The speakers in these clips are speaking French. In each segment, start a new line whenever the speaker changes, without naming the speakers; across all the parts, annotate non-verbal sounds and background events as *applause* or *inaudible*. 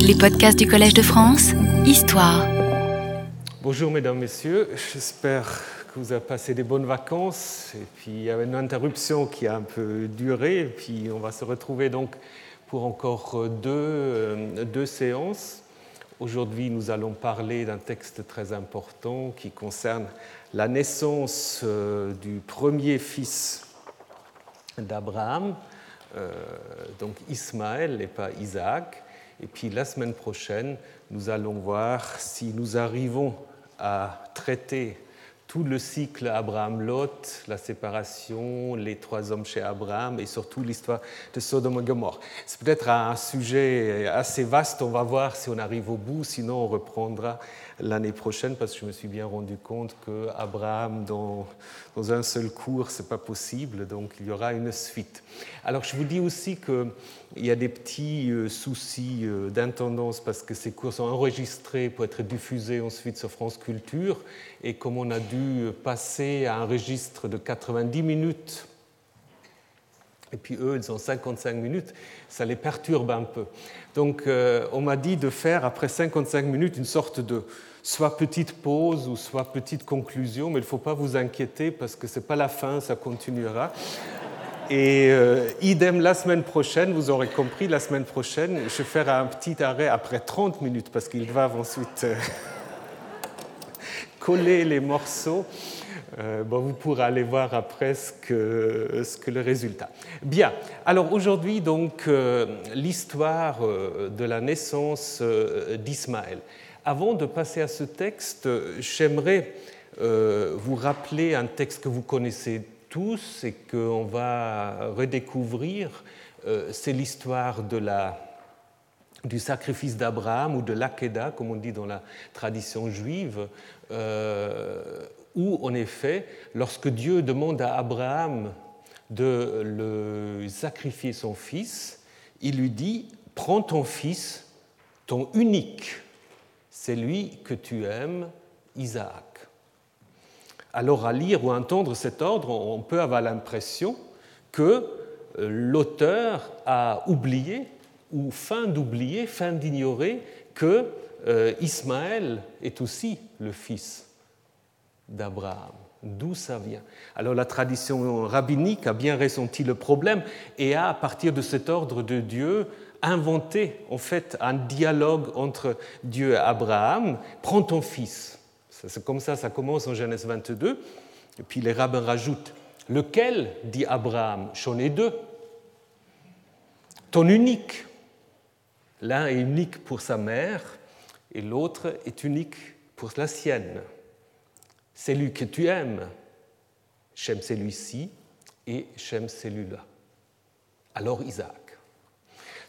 Les podcasts du Collège de France, Histoire.
Bonjour mesdames, messieurs, j'espère que vous avez passé des bonnes vacances. Et puis il y avait une interruption qui a un peu duré. Et puis on va se retrouver donc pour encore deux, euh, deux séances. Aujourd'hui, nous allons parler d'un texte très important qui concerne la naissance euh, du premier fils d'Abraham, euh, donc Ismaël et pas Isaac. Et puis la semaine prochaine, nous allons voir si nous arrivons à traiter tout le cycle Abraham-Lot, la séparation, les trois hommes chez Abraham et surtout l'histoire de Sodome et Gomorre. C'est peut-être un sujet assez vaste, on va voir si on arrive au bout, sinon on reprendra l'année prochaine parce que je me suis bien rendu compte que Abraham dans, un seul cours, c'est pas possible, donc il y aura une suite. Alors je vous dis aussi qu'il y a des petits euh, soucis euh, d'intendance parce que ces cours sont enregistrés pour être diffusés ensuite sur France Culture et comme on a dû passer à un registre de 90 minutes et puis eux, ils ont 55 minutes, ça les perturbe un peu. Donc euh, on m'a dit de faire après 55 minutes une sorte de soit petite pause ou soit petite conclusion, mais il ne faut pas vous inquiéter parce que ce n'est pas la fin, ça continuera. Et euh, idem la semaine prochaine, vous aurez compris, la semaine prochaine, je ferai un petit arrêt après 30 minutes parce qu'ils doivent ensuite euh, *laughs* coller les morceaux. Euh, bon, vous pourrez aller voir après ce que, ce que le résultat. Bien, alors aujourd'hui, donc, l'histoire de la naissance d'Ismaël. Avant de passer à ce texte, j'aimerais vous rappeler un texte que vous connaissez tous et qu'on va redécouvrir. C'est l'histoire du sacrifice d'Abraham ou de l'Akedah, comme on dit dans la tradition juive, où, en effet, lorsque Dieu demande à Abraham de le sacrifier son fils, il lui dit, prends ton fils, ton unique, c'est lui que tu aimes, Isaac. Alors à lire ou à entendre cet ordre, on peut avoir l'impression que euh, l'auteur a oublié ou fin d'oublier, fin d'ignorer que euh, Ismaël est aussi le fils d'Abraham. D'où ça vient? Alors la tradition rabbinique a bien ressenti le problème et a, à partir de cet ordre de Dieu, inventé en fait un dialogue entre Dieu et Abraham. Prends ton fils. C'est comme ça, ça commence en Genèse 22. Et puis les rabbins rajoutent Lequel dit Abraham J'en ai deux. Ton unique. L'un est unique pour sa mère et l'autre est unique pour la sienne. Celui que tu aimes, j'aime celui-ci et j'aime celui-là. Alors Isaac.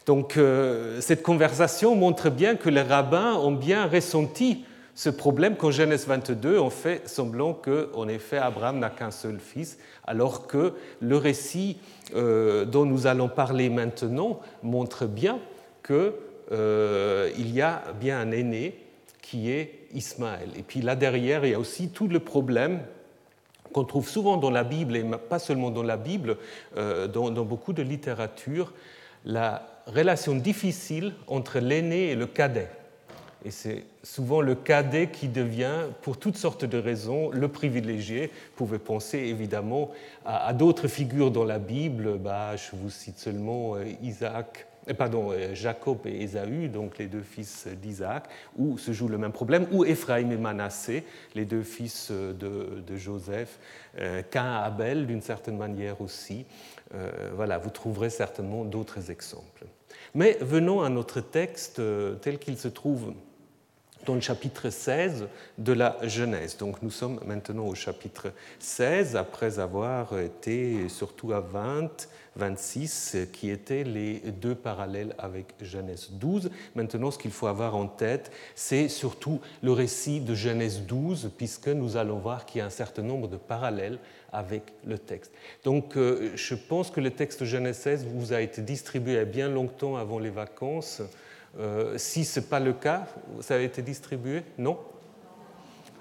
Donc euh, cette conversation montre bien que les rabbins ont bien ressenti ce problème qu'en Genèse 22, on fait semblant qu'en effet Abraham n'a qu'un seul fils, alors que le récit euh, dont nous allons parler maintenant montre bien qu'il euh, y a bien un aîné qui est Ismaël. Et puis là derrière, il y a aussi tout le problème qu'on trouve souvent dans la Bible, et pas seulement dans la Bible, dans, beaucoup de littérature, relation difficile entre l'aîné et le cadet. Et c'est souvent le cadet qui devient, pour toutes sortes de raisons, le privilégié. Vous pouvez penser évidemment à, d'autres figures dans la Bible. Bah, je vous cite seulement euh, Isaac, euh, pardon, euh, Jacob et Ésaü, donc les deux fils d'Isaac, où se joue le même problème, ou Éphraïm et Manassé, les deux fils de, Joseph, Cain et Abel d'une certaine manière aussi. voilà, vous trouverez certainement d'autres exemples. Mais venons à notre texte tel qu'il se trouve dans le chapitre 16 de la Genèse. Donc nous sommes maintenant au chapitre 16, après avoir été surtout à 20, 26, qui étaient les deux parallèles avec Genèse 12. Maintenant, ce qu'il faut avoir en tête, c'est surtout le récit de Genèse 12, puisque nous allons voir qu'il y a un certain nombre de parallèles avec le texte. Donc, euh, je pense que le texte Genèse 16 vous a été distribué bien longtemps avant les vacances. Euh, si ce n'est pas le cas, ça a été distribué Non?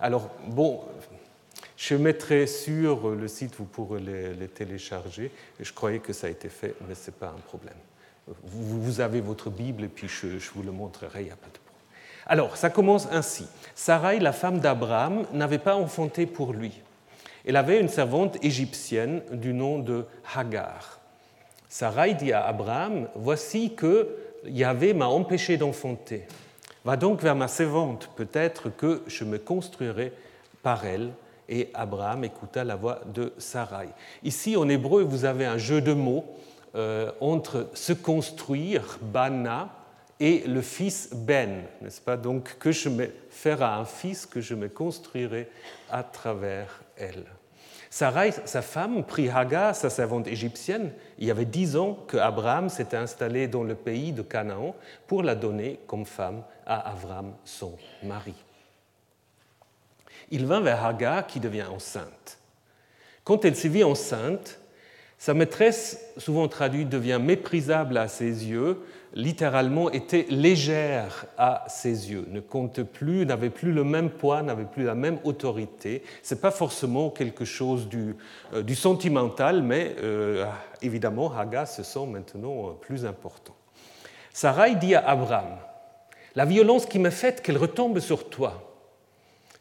Alors, bon, je mettrai sur le site, vous pourrez les, télécharger. Je croyais que ça a été fait, mais ce n'est pas un problème. Vous avez votre Bible et puis je, vous le montrerai, il n'y a pas de problème. Alors, ça commence ainsi. Sarai, la femme d'Abraham, n'avait pas enfanté pour lui. Elle avait une servante égyptienne du nom de Hagar. Sarai dit à Abraham Voici que Yahvé m'a empêché d'enfanter. Va donc vers ma servante, peut-être que je me construirai par elle. Et Abraham écouta la voix de Sarai. Ici, en hébreu, vous avez un jeu de mots euh, entre se construire, bana, et le fils Ben, n'est-ce pas? Donc que je me ferai un fils que je me construirai à travers elle. Sa femme, prit Hagar, sa servante égyptienne. Il y avait dix ans que Abraham s'était installé dans le pays de Canaan pour la donner comme femme à Abraham, son mari. Il vint vers Hagar qui devient enceinte. Quand elle s'est vit enceinte, sa maîtresse, souvent traduite, devient méprisable à ses yeux, littéralement était légère à ses yeux, ne compte plus, n'avait plus le même poids, n'avait plus la même autorité. Ce n'est pas forcément quelque chose du, euh, sentimental, mais euh, évidemment, Haga se sent maintenant euh, plus important. Sarai dit à Abraham La violence qui m'est faite, qu'elle retombe sur toi.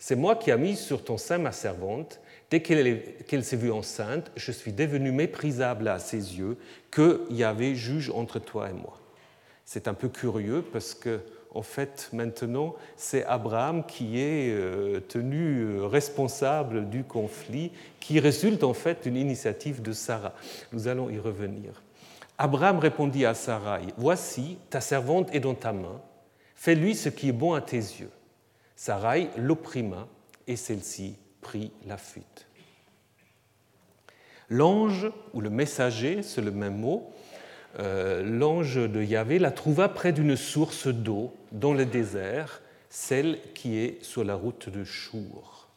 C'est moi qui ai mis sur ton sein ma servante Dès qu'elle s'est vue enceinte, je suis devenu méprisable à ses yeux, qu'il y avait juge entre toi et moi. C'est un peu curieux parce que, en fait, maintenant, c'est Abraham qui est euh, tenu euh, responsable du conflit, qui résulte en fait d'une initiative de Sarah. Nous allons y revenir. Abraham répondit à Sarai Voici, ta servante est dans ta main, fais-lui ce qui est bon à tes yeux. Sarai l'opprima et celle-ci prit la fuite. L'ange, ou le messager, c'est le même mot, euh, l'ange de Yahvé la trouva près d'une source d'eau dans le désert, celle qui est sur la route de Chour.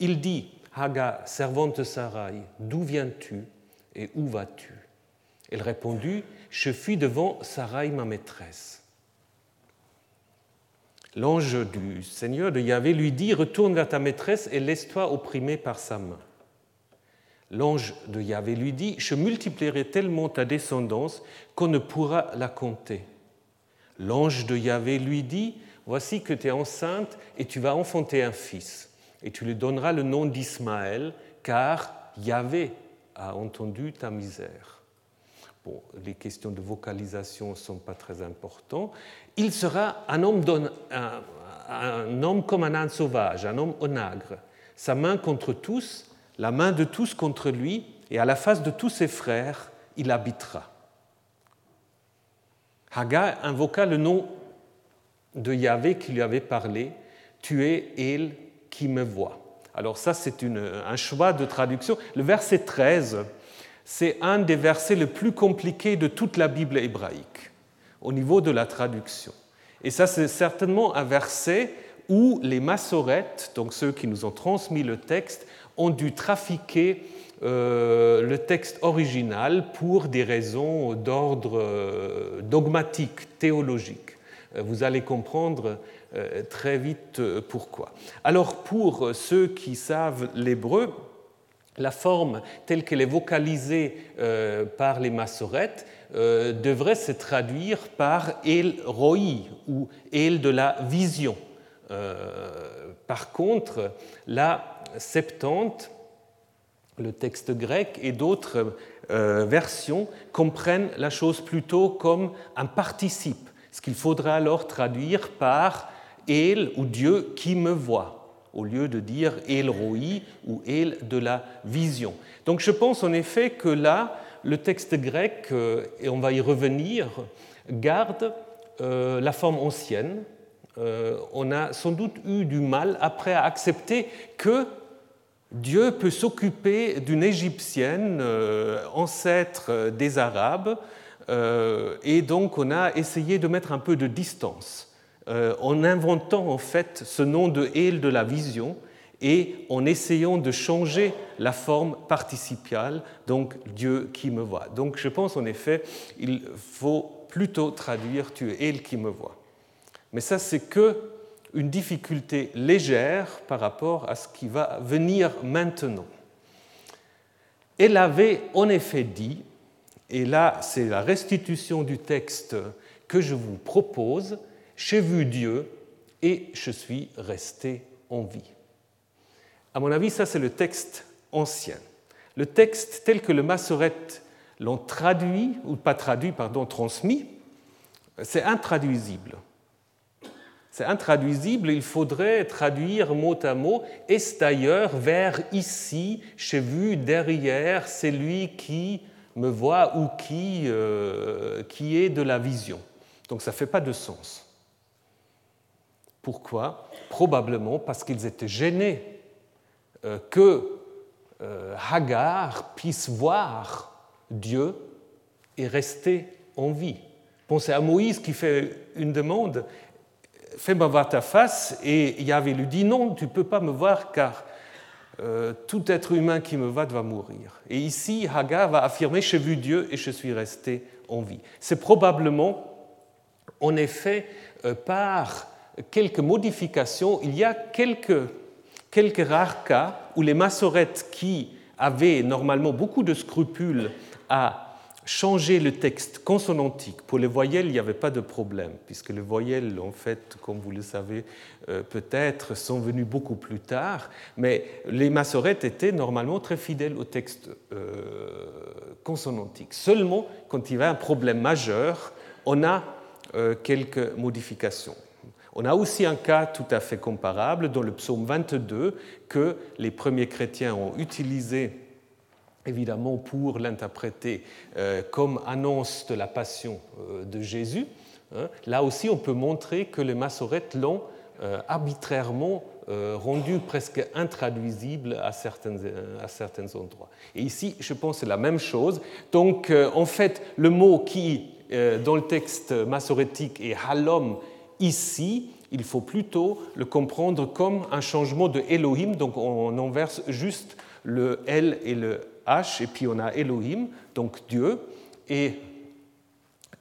Il dit Haga, servante Sarai, d'où viens-tu et où vas-tu? Elle répondit Je fuis devant Sarai, ma maîtresse. L'ange du Seigneur de Yahvé lui dit Retourne vers ta maîtresse et laisse-toi opprimer par sa main. L'ange de Yahvé lui dit Je multiplierai tellement ta descendance qu'on ne pourra la compter. L'ange de Yahvé lui dit Voici que tu es enceinte et tu vas enfanter un fils, et tu lui donneras le nom d'Ismaël, car Yahvé a entendu ta misère. Bon, les questions de vocalisation ne sont pas très importantes il sera un homme, un, homme comme un âne sauvage, un homme onagre, sa main contre tous, la main de tous contre lui, et à la face de tous ses frères, il habitera. Hagar invoqua le nom de Yahvé qui lui avait parlé, Tu es elle qui me voit. Alors ça, c'est un choix de traduction. Le verset 13, c'est un des versets les plus compliqués de toute la Bible hébraïque au niveau de la traduction. Et ça, c'est certainement un verset où les massorettes, donc ceux qui nous ont transmis le texte, ont dû trafiquer euh, le texte original pour des raisons d'ordre euh, dogmatique, théologique. Euh, vous allez comprendre très vite pourquoi. Alors pour ceux qui savent l'hébreu, la forme telle qu'elle est vocalisée par les massorettes devrait se traduire par El Roi ou El de la vision. Par contre, la Septante, le texte grec et d'autres euh, versions comprennent la chose plutôt comme un participe, ce qu'il faudra alors traduire par El ou Dieu qui me voit, au lieu de dire El Roi ou El de la vision. Donc je pense en effet que là, le texte grec, euh, et on va y revenir, garde euh, la forme ancienne. On a sans doute eu du mal après à accepter que Dieu peut s'occuper d'une Égyptienne, ancêtre des Arabes, et donc on a essayé de mettre un peu de distance en inventant en fait ce nom de El de la vision et en essayant de changer la forme participiale, donc Dieu qui me voit. Donc je pense en effet, il faut plutôt traduire tu es elle qui me voit. Mais ça, c'est que une difficulté légère par rapport à ce qui va venir maintenant. Elle avait en effet dit Et là, c'est la restitution du texte que je vous propose. J'ai vu Dieu et je suis resté en vie. À mon avis, ça c'est le texte ancien. Le texte tel que le Massorette l'ont traduit, ou pas traduit, pardon, transmis, c'est intraduisible. C'est intraduisible, il faudrait traduire mot à mot. Est-ce d'ailleurs vers ici, j'ai vu derrière celui qui me voit ou qui, euh, qui est de la vision. Donc ça ne fait pas de sens. Pourquoi? Probablement parce qu'ils étaient gênés euh, que euh, Hagar puisse voir Dieu et rester en vie. Pensez à Moïse qui fait une demande fais-moi voir ta face. Et Yahvé lui dit, non, tu ne peux pas me voir car euh, tout être humain qui me voit doit mourir. Et ici, Hagar va affirmer, j'ai vu Dieu et je suis resté en vie. C'est probablement, en effet, euh, par quelques modifications, il y a quelques, quelques rares cas où les massorettes qui avaient normalement beaucoup de scrupules à changer le texte consonantique. Pour les voyelles, il n'y avait pas de problème, puisque les voyelles, en fait, comme vous le savez euh, peut-être, sont venues beaucoup plus tard, mais les massorettes étaient normalement très fidèles au texte euh, consonantique. Seulement, quand il y avait un problème majeur, on a euh, quelques modifications. On a aussi un cas tout à fait comparable dans le psaume 22 que les premiers chrétiens ont utilisé évidemment pour l'interpréter euh, comme annonce de la passion euh, de Jésus. Hein. Là aussi, on peut montrer que les massorettes l'ont euh, arbitrairement rendu presque intraduisible à certains, à certains endroits. Et ici, je pense c'est la même chose. Donc, en fait, le mot qui, dans le texte massorétique, est halom ici, il faut plutôt le comprendre comme un changement de Elohim, donc on inverse juste le L et le Et puis on a Elohim, donc Dieu, et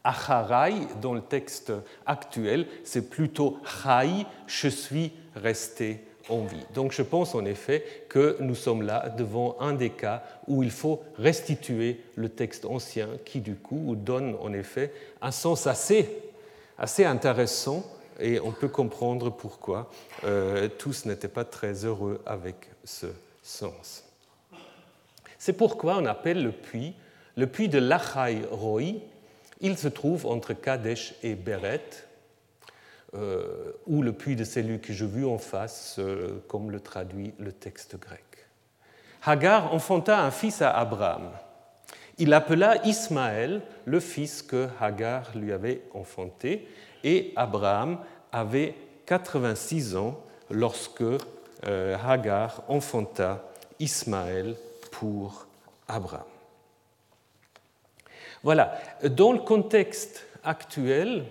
Acharai, dans le texte actuel, c'est plutôt Chai, je suis resté en vie. Donc je pense en effet que nous sommes là devant un des cas où il faut restituer le texte ancien qui du coup donne en effet un sens assez, assez intéressant et on peut comprendre pourquoi euh, tous n'étaient pas très heureux avec ce sens. C'est pourquoi on appelle le puits le puits de Lachai Roi. Il se trouve entre Kadesh et Beret, euh, ou le puits de celui que je vu en face, euh, comme le traduit le texte grec. Hagar enfanta un fils à Abraham. Il appela Ismaël le fils que Hagar lui avait enfanté, et Abraham avait 86 ans lorsque euh, Hagar enfanta Ismaël pour Abraham. Voilà, dans le contexte actuel,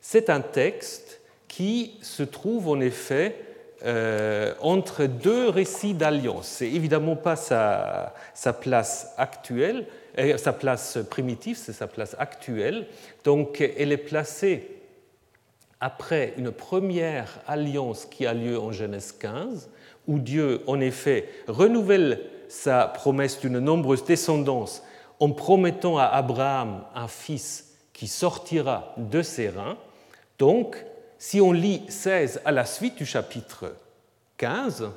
c'est un texte qui se trouve en effet euh, entre deux récits d'alliance. C'est évidemment pas sa, place actuelle, euh, sa place primitive, c'est sa place actuelle. Donc elle est placée après une première alliance qui a lieu en Genèse 15, où Dieu en effet renouvelle sa promesse d'une nombreuse descendance en promettant à Abraham un fils qui sortira de ses reins. Donc, si on lit 16 à la suite du chapitre 15,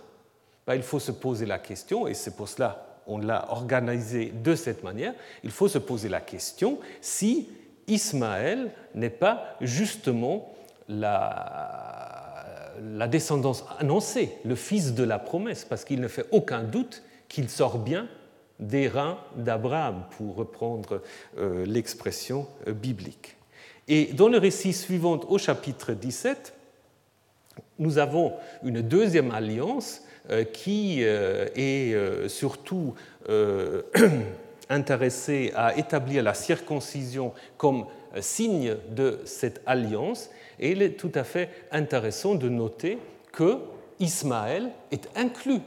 ben, il faut se poser la question, et c'est pour cela on l'a organisé de cette manière, il faut se poser la question si Ismaël n'est pas justement la, la descendance annoncée, le fils de la promesse, parce qu'il ne fait aucun doute qu'il sort bien des reins d'Abraham, pour reprendre euh, l'expression euh, biblique. Et dans le récit suivant au chapitre 17, nous avons une deuxième alliance euh, qui est surtout *clears throat* intéressée à établir la circoncision comme signe de cette alliance. Et il est tout à fait intéressant de noter que Ismaël est inclus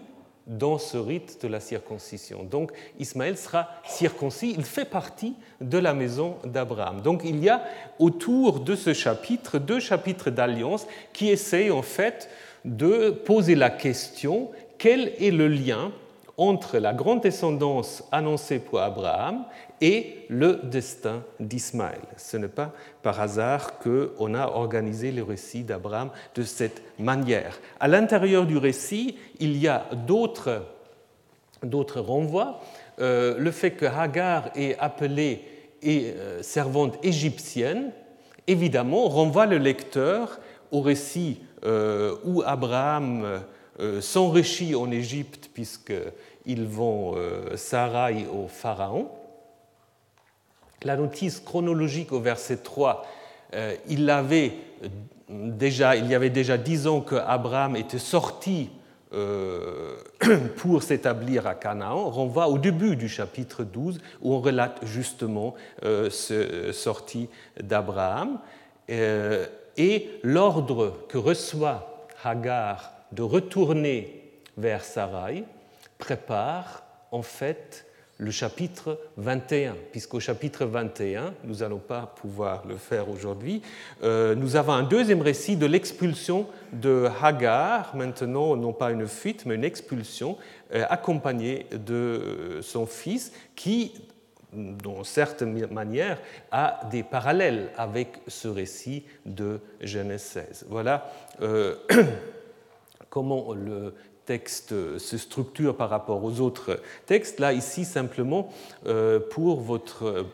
dans ce rite de la circoncision. Donc Ismaël sera circoncis, il fait partie de la maison d'Abraham. Donc il y a autour de ce chapitre deux chapitres d'alliance qui essayent en fait de poser la question quel est le lien entre la grande descendance annoncée pour Abraham et le destin d'Ismaël. Ce n'est pas par hasard qu'on a organisé le récit d'Abraham de cette manière. À l'intérieur du récit, il y a d'autres, renvois. Euh, le fait que Hagar est appelée euh, servante égyptienne, évidemment, renvoie le lecteur au récit euh, où Abraham s'enrichit en Égypte puisqu'ils vont Sarai au Pharaon. La notice chronologique au verset 3, euh, il, avait déjà, il y avait déjà dix ans qu'Abraham était sorti euh, *clears throat* pour s'établir à Canaan, renvoie au début du chapitre 12 où on relate justement euh, sortie d'Abraham. et l'ordre que reçoit Hagar de retourner vers Sarai prépare en fait le chapitre 21, puisqu'au chapitre 21, nous n'allons pas pouvoir le faire aujourd'hui, euh, nous avons un deuxième récit de l'expulsion de Hagar, maintenant non pas une fuite, mais une expulsion, euh, accompagnée de son fils, qui, d'une certaine manière, a des parallèles avec ce récit de Genèse 16. Voilà euh, *clears throat* comment le texte se structure par rapport aux autres textes. Là, ici, simplement, euh, pour votre euh,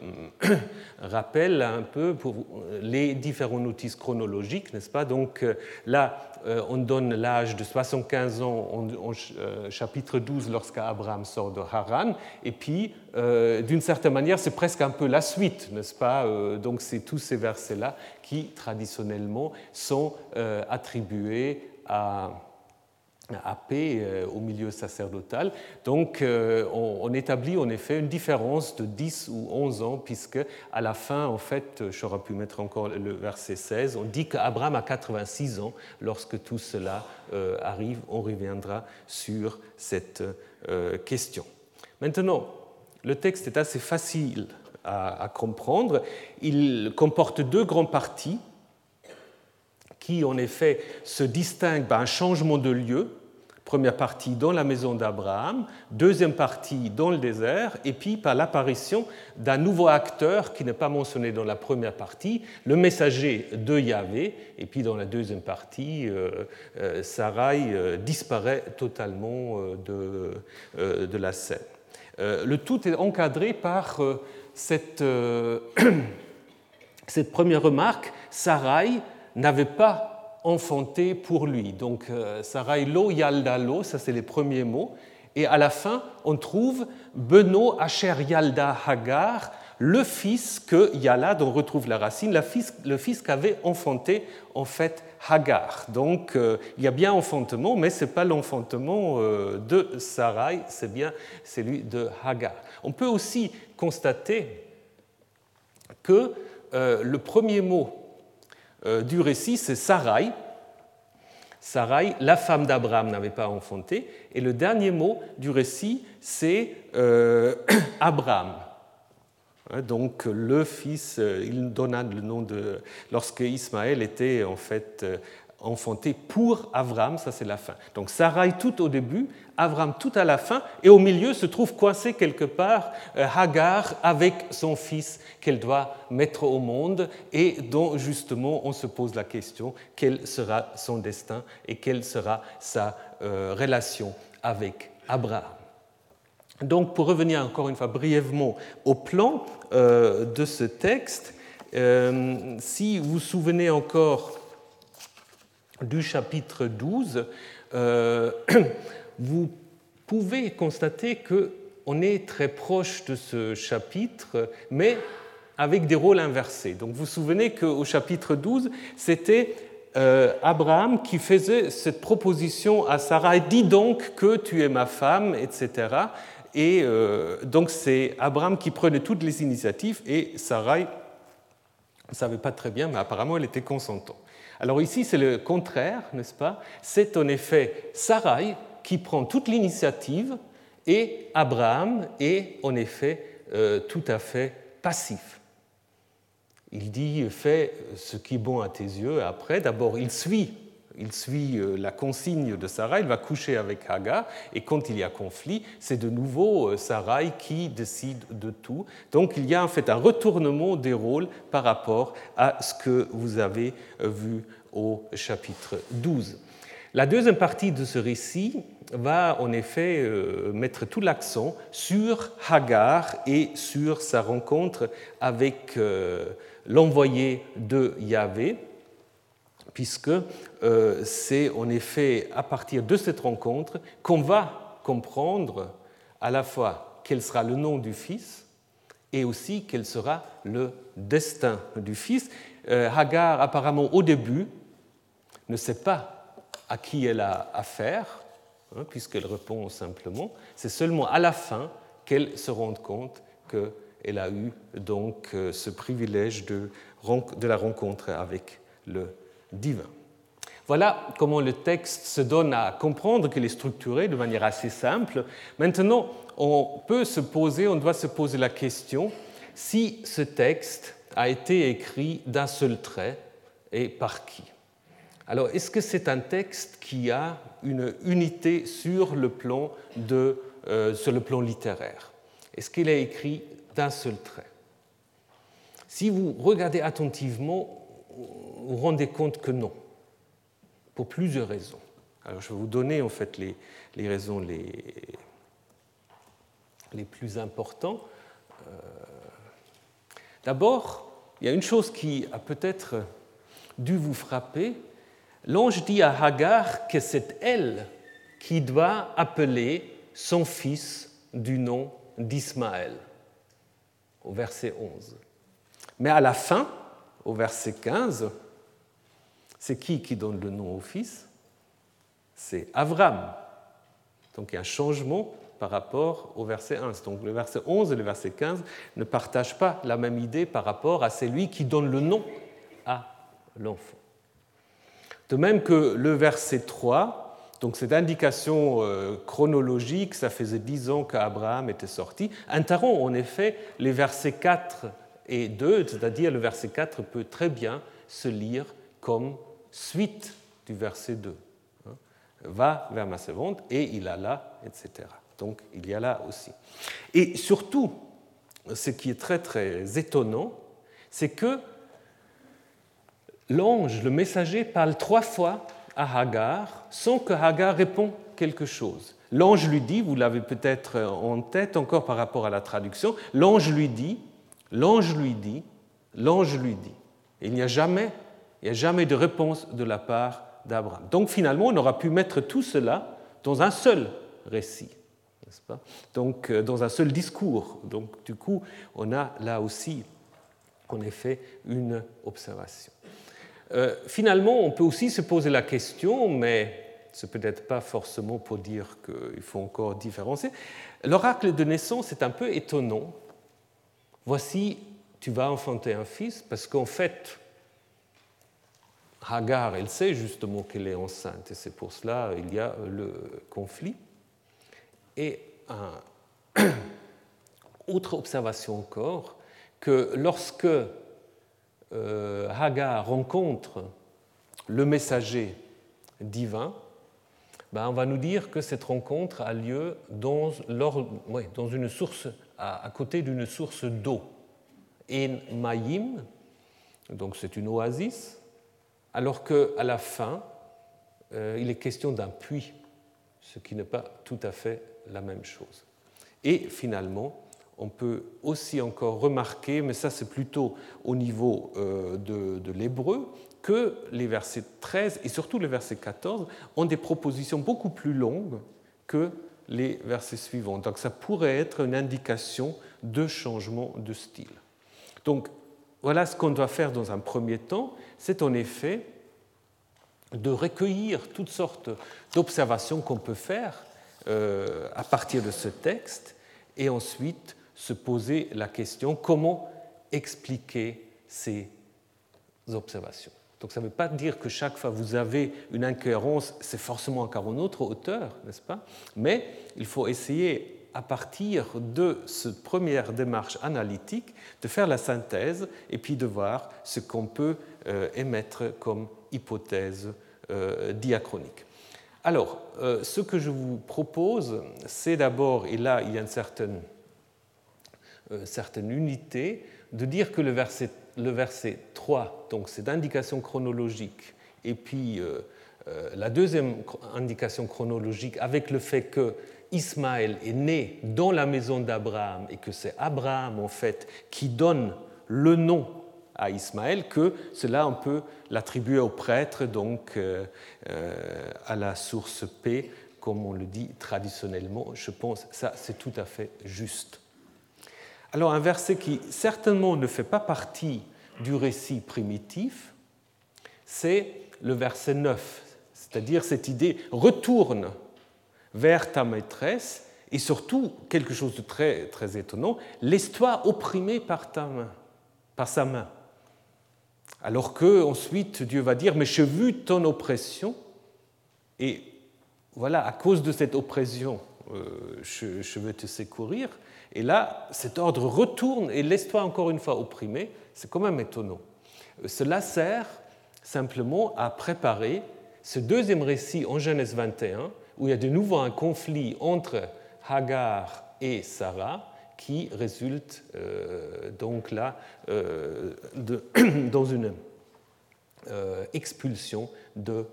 *coughs* rappel un peu pour les différents notices chronologiques, n'est-ce pas? Donc là, euh, on donne l'âge de 75 ans en, chapitre 12 lorsqu'Abraham sort de Haran, et puis, d'une certaine manière, c'est presque un peu la suite, n'est-ce pas? Donc c'est tous ces versets-là qui, traditionnellement, sont attribués à AP euh, au milieu sacerdotal. Donc euh, on, établit en effet une différence de 10 ou 11 ans, puisque à la fin, en fait, j'aurais pu mettre encore le verset 16, on dit qu'Abraham a 86 ans lorsque tout cela euh, arrive. On reviendra sur cette question. Maintenant, le texte est assez facile à, comprendre. Il comporte deux grandes parties qui en effet se distingue par un changement de lieu. Première partie dans la maison d'Abraham, deuxième partie dans le désert, et puis par l'apparition d'un nouveau acteur qui n'est pas mentionné dans la première partie, le messager de Yahvé, et puis dans la deuxième partie, euh, euh, Sarai euh, disparaît totalement de, la scène. Le tout est encadré par cette, *clears throat* cette première remarque, Sarai n'avait pas enfanté pour lui. Donc, euh, Sarai lo yalda lo, ça c'est les premiers mots. Et à la fin, on trouve Beno Asher Yalda Hagar, le fils que Yala, dont on retrouve la racine, le fils qu'avait enfanté en fait Hagar. Donc euh, il y a bien enfantement, mais ce n'est pas l'enfantement euh, de Sarai, c'est bien celui de Hagar. On peut aussi constater que le premier mot du récit, c'est Sarai. Sarai, la femme d'Abraham, n'avait pas enfanté. Et le dernier mot du récit, c'est euh, *clears throat* Abraham. Hein, donc le fils, euh, il donna le nom de... Lorsque Ismaël était en fait enfanté pour Abraham, ça c'est la fin. Donc Sarai tout au début, Abraham tout à la fin, et au milieu se trouve coincé quelque part euh, Hagar avec son fils qu'elle doit mettre au monde et dont justement on se pose la question quel sera son destin et quelle sera sa euh, relation avec Abraham. Donc pour revenir encore une fois brièvement au plan euh, de ce texte, si vous vous souvenez encore du chapitre 12, euh, *clears throat* vous pouvez constater qu'on est très proche de ce chapitre, mais avec des rôles inversés. Donc vous vous souvenez qu'au chapitre 12, c'était euh, Abraham qui faisait cette proposition à Sarah, dis donc que tu es ma femme, etc. Et euh, donc c'est Abraham qui prenait toutes les initiatives et Sarah ne savait pas très bien, mais apparemment elle était consentante. Alors ici, c'est le contraire, n'est-ce pas? C'est en effet Sarai qui prend toute l'initiative et Abraham est en effet euh, tout à fait passif. Il dit fais ce qui est bon à tes yeux. Après, d'abord, il suit il suit euh, la consigne de Sarai, il va coucher avec Hagar, et quand il y a conflit, c'est de nouveau euh, Sarai qui décide de tout. Donc il y a en fait un retournement des rôles par rapport à ce que vous avez euh, vu au chapitre 12. La deuxième partie de ce récit va en effet mettre tout l'accent sur Hagar et sur sa rencontre avec l'envoyé de Yahvé, puisque euh, c'est en effet à partir de cette rencontre qu'on va comprendre à la fois quel sera le nom du Fils et aussi quel sera le destin du Fils. Euh, Hagar, apparemment au début, ne sait pas à qui elle a affaire, hein, puisqu'elle répond simplement. C'est seulement à la fin qu'elle se rend compte qu'elle a eu donc euh, ce privilège de, de la rencontre avec le divin. Voilà comment le texte se donne à comprendre qu'il est structuré de manière assez simple. Maintenant, on peut se poser, on doit se poser la question si ce texte a été écrit d'un seul trait et par qui? Alors, est-ce que c'est un texte qui a une unité sur le plan, de, euh, sur le plan littéraire? Est-ce qu'il est écrit d'un seul trait? Si vous regardez attentivement, vous rendez compte que non, pour plusieurs raisons. Alors je vais vous donner en fait les, les raisons les, les plus importantes. Euh, d'abord, il y a une chose qui a peut-être dû vous frapper. L'ange dit à Hagar que c'est elle qui doit appeler son fils du nom d'Ismaël, au verset 11. Mais à la fin, au verset 15, c'est qui qui donne le nom au fils? C'est Avram. Donc il y a un changement par rapport au verset 1. Donc le verset 11 et le verset 15 ne partagent pas la même idée par rapport à celui qui donne le nom à l'enfant. De même que le verset 3, donc cette indication euh, chronologique, ça faisait dix ans qu'Abraham était sorti, interrompt en effet les versets 4 et 2, c'est-à-dire le verset 4 peut très bien se lire comme suite du verset 2. Hein, va vers ma servante et il a là, etc. Donc il y a là aussi. Et surtout, ce qui est très très étonnant, c'est que l'ange, le messager, parle trois fois à Hagar sans que Hagar réponde quelque chose. L'ange lui dit, vous l'avez peut-être en tête encore par rapport à la traduction, l'ange lui dit, l'ange lui dit, l'ange lui dit. Il n'y a jamais il n'y a jamais de réponse de la part d'Abraham. Donc finalement, on aura pu mettre tout cela dans un seul récit, n'est-ce pas? Donc euh, dans un seul discours. Donc du coup, on a là aussi, en effet, une observation. Euh, finalement, on peut aussi se poser la question, mais ce peut-être pas forcément pour dire qu'il faut encore différencier. L'oracle de naissance est un peu étonnant. Voici, tu vas enfanter un fils, parce qu'en fait, Hagar, elle sait justement qu'elle est enceinte, et c'est pour cela qu'il y a le conflit. Et *coughs* autre observation encore, que lorsque euh, Hagar rencontre le messager divin, ben, on va nous dire que cette rencontre a lieu dans, dans une source, à, côté d'une source d'eau. En Mayim, donc c'est une oasis, alors qu'à la fin, euh, il est question d'un puits, ce qui n'est pas tout à fait la même chose. Et finalement, on peut aussi encore remarquer, mais ça c'est plutôt au niveau euh, de, l'hébreu, que les versets 13 et surtout le verset 14 ont des propositions beaucoup plus longues que les versets suivants. Donc ça pourrait être une indication de changement de style. Donc voilà ce qu'on doit faire dans un premier temps, c'est en effet de recueillir toutes sortes d'observations qu'on peut faire euh, à partir de ce texte et ensuite se poser la question comment expliquer ces observations? Donc ça ne veut pas dire que chaque fois vous avez une incohérence, c'est forcément encore un autre auteur, n'est-ce pas? Mais il faut essayer à partir de cette première démarche analytique, de faire la synthèse et puis de voir ce qu'on peut euh, émettre comme hypothèse diachronique. Alors, ce que je vous propose, c'est d'abord, et là il y a une certaine, certaine unité, de dire que le verset, le verset 3, donc c'est d'indication chronologique, et puis la deuxième indication chronologique avec le fait que Ismaël est né dans la maison d'Abraham et que c'est Abraham en fait qui donne le nom à Ismaël, que cela on peut l'attribuer au prêtre, donc euh, euh, à la source P, comme on le dit traditionnellement. Je pense que ça c'est tout à fait juste. Alors un verset qui certainement ne fait pas partie du récit primitif, c'est le verset 9, c'est-à-dire cette idée retourne vers ta maîtresse, et surtout, quelque chose de très, très étonnant, laisse-toi opprimer par ta main, par sa main. Alors que ensuite Dieu va dire, mais j'ai vu ton oppression, et voilà, à cause de cette oppression, euh, je, je, veux te secourir. Et là, cet ordre retourne et laisse-toi encore une fois opprimer. C'est quand même étonnant. Cela sert simplement à préparer ce deuxième récit en Genèse 21 où il y a de nouveau un conflit entre Hagar et Sarah qui résulte euh, donc là euh, *coughs* dans une euh, expulsion de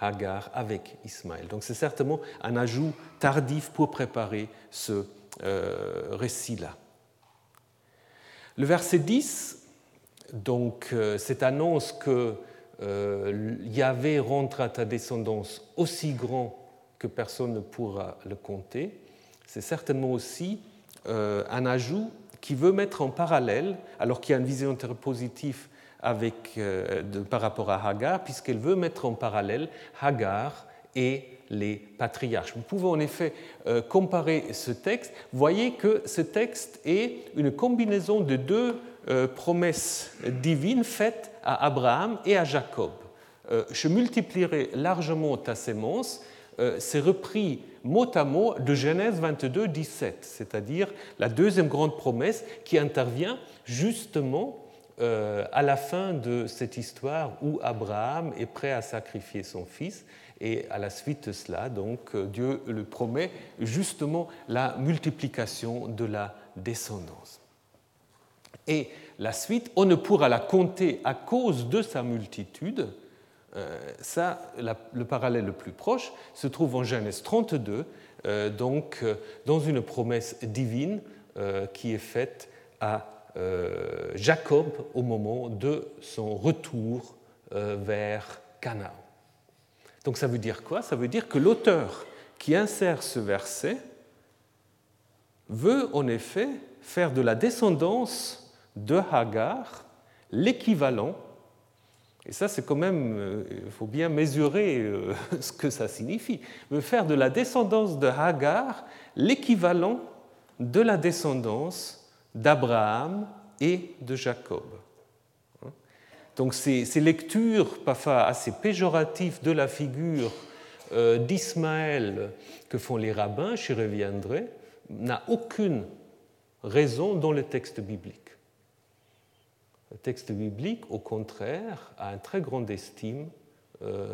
Hagar avec Ismaël. Donc c'est certainement un ajout tardif pour préparer ce récit-là. Le verset 10, donc cette annonce que Yahvé rentre à ta descendance aussi grand que personne ne pourra le compter. C'est certainement aussi euh, un ajout qui veut mettre en parallèle, alors qu'il y a une vision interpositive avec, euh, par rapport à Hagar, puisqu'elle veut mettre en parallèle Hagar et les patriarches. Vous pouvez en effet euh, comparer ce texte. Vous voyez que ce texte est une combinaison de deux promesses divines faites à Abraham et à Jacob. je multiplierai largement ta sémence euh, c'est repris mot à mot de Genèse 22, 17, c'est-à-dire la deuxième grande promesse qui intervient justement euh, à la fin de cette histoire où Abraham est prêt à sacrifier son fils. Et à la suite de cela, donc, euh, Dieu le promet justement la multiplication de la descendance. Et la suite, on ne pourra la compter à cause de sa multitude, euh, ça, le parallèle le plus proche se trouve en Genèse 32, euh, donc dans une promesse divine qui est faite à Jacob au moment de son retour vers Canaan. Donc ça veut dire quoi? Ça veut dire que l'auteur qui insère ce verset veut en effet faire de la descendance de Hagar l'équivalent et ça, c'est quand même, euh, il faut bien mesurer euh, *laughs* ce que ça signifie. Veut faire de la descendance de Hagar l'équivalent de la descendance d'Abraham et de Jacob. Donc ces, lectures parfois assez péjoratives de la figure euh, d'Ismaël que font les rabbins, j'y reviendrai, n'a aucune raison dans le texte biblique. Le texte biblique, au contraire, a une très grande estime euh,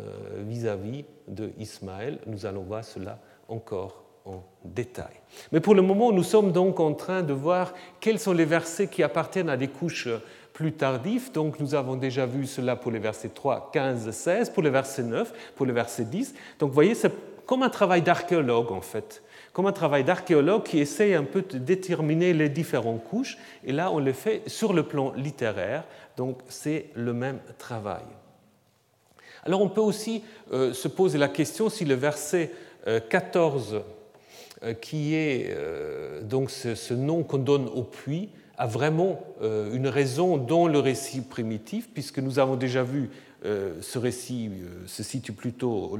vis-à-vis de Ismaël. Nous allons voir cela encore en détail. Mais pour le moment, nous sommes donc en train de voir quels sont les versets qui appartiennent à des couches plus tardives. Donc nous avons déjà vu cela pour les versets 3, 15, 16, pour le verset 9, pour le verset 10. Donc vous voyez, c'est comme un travail d'archéologue en fait comme un travail d'archéologue qui essaye un peu de déterminer les différentes couches, et là on le fait sur le plan littéraire, donc c'est le même travail. Alors on peut aussi euh, se poser la question si le verset 14, euh, euh, qui est donc ce, nom qu'on donne au puits, a vraiment une raison dans le récit primitif, puisque nous avons déjà vu euh, ce récit euh, se situe plutôt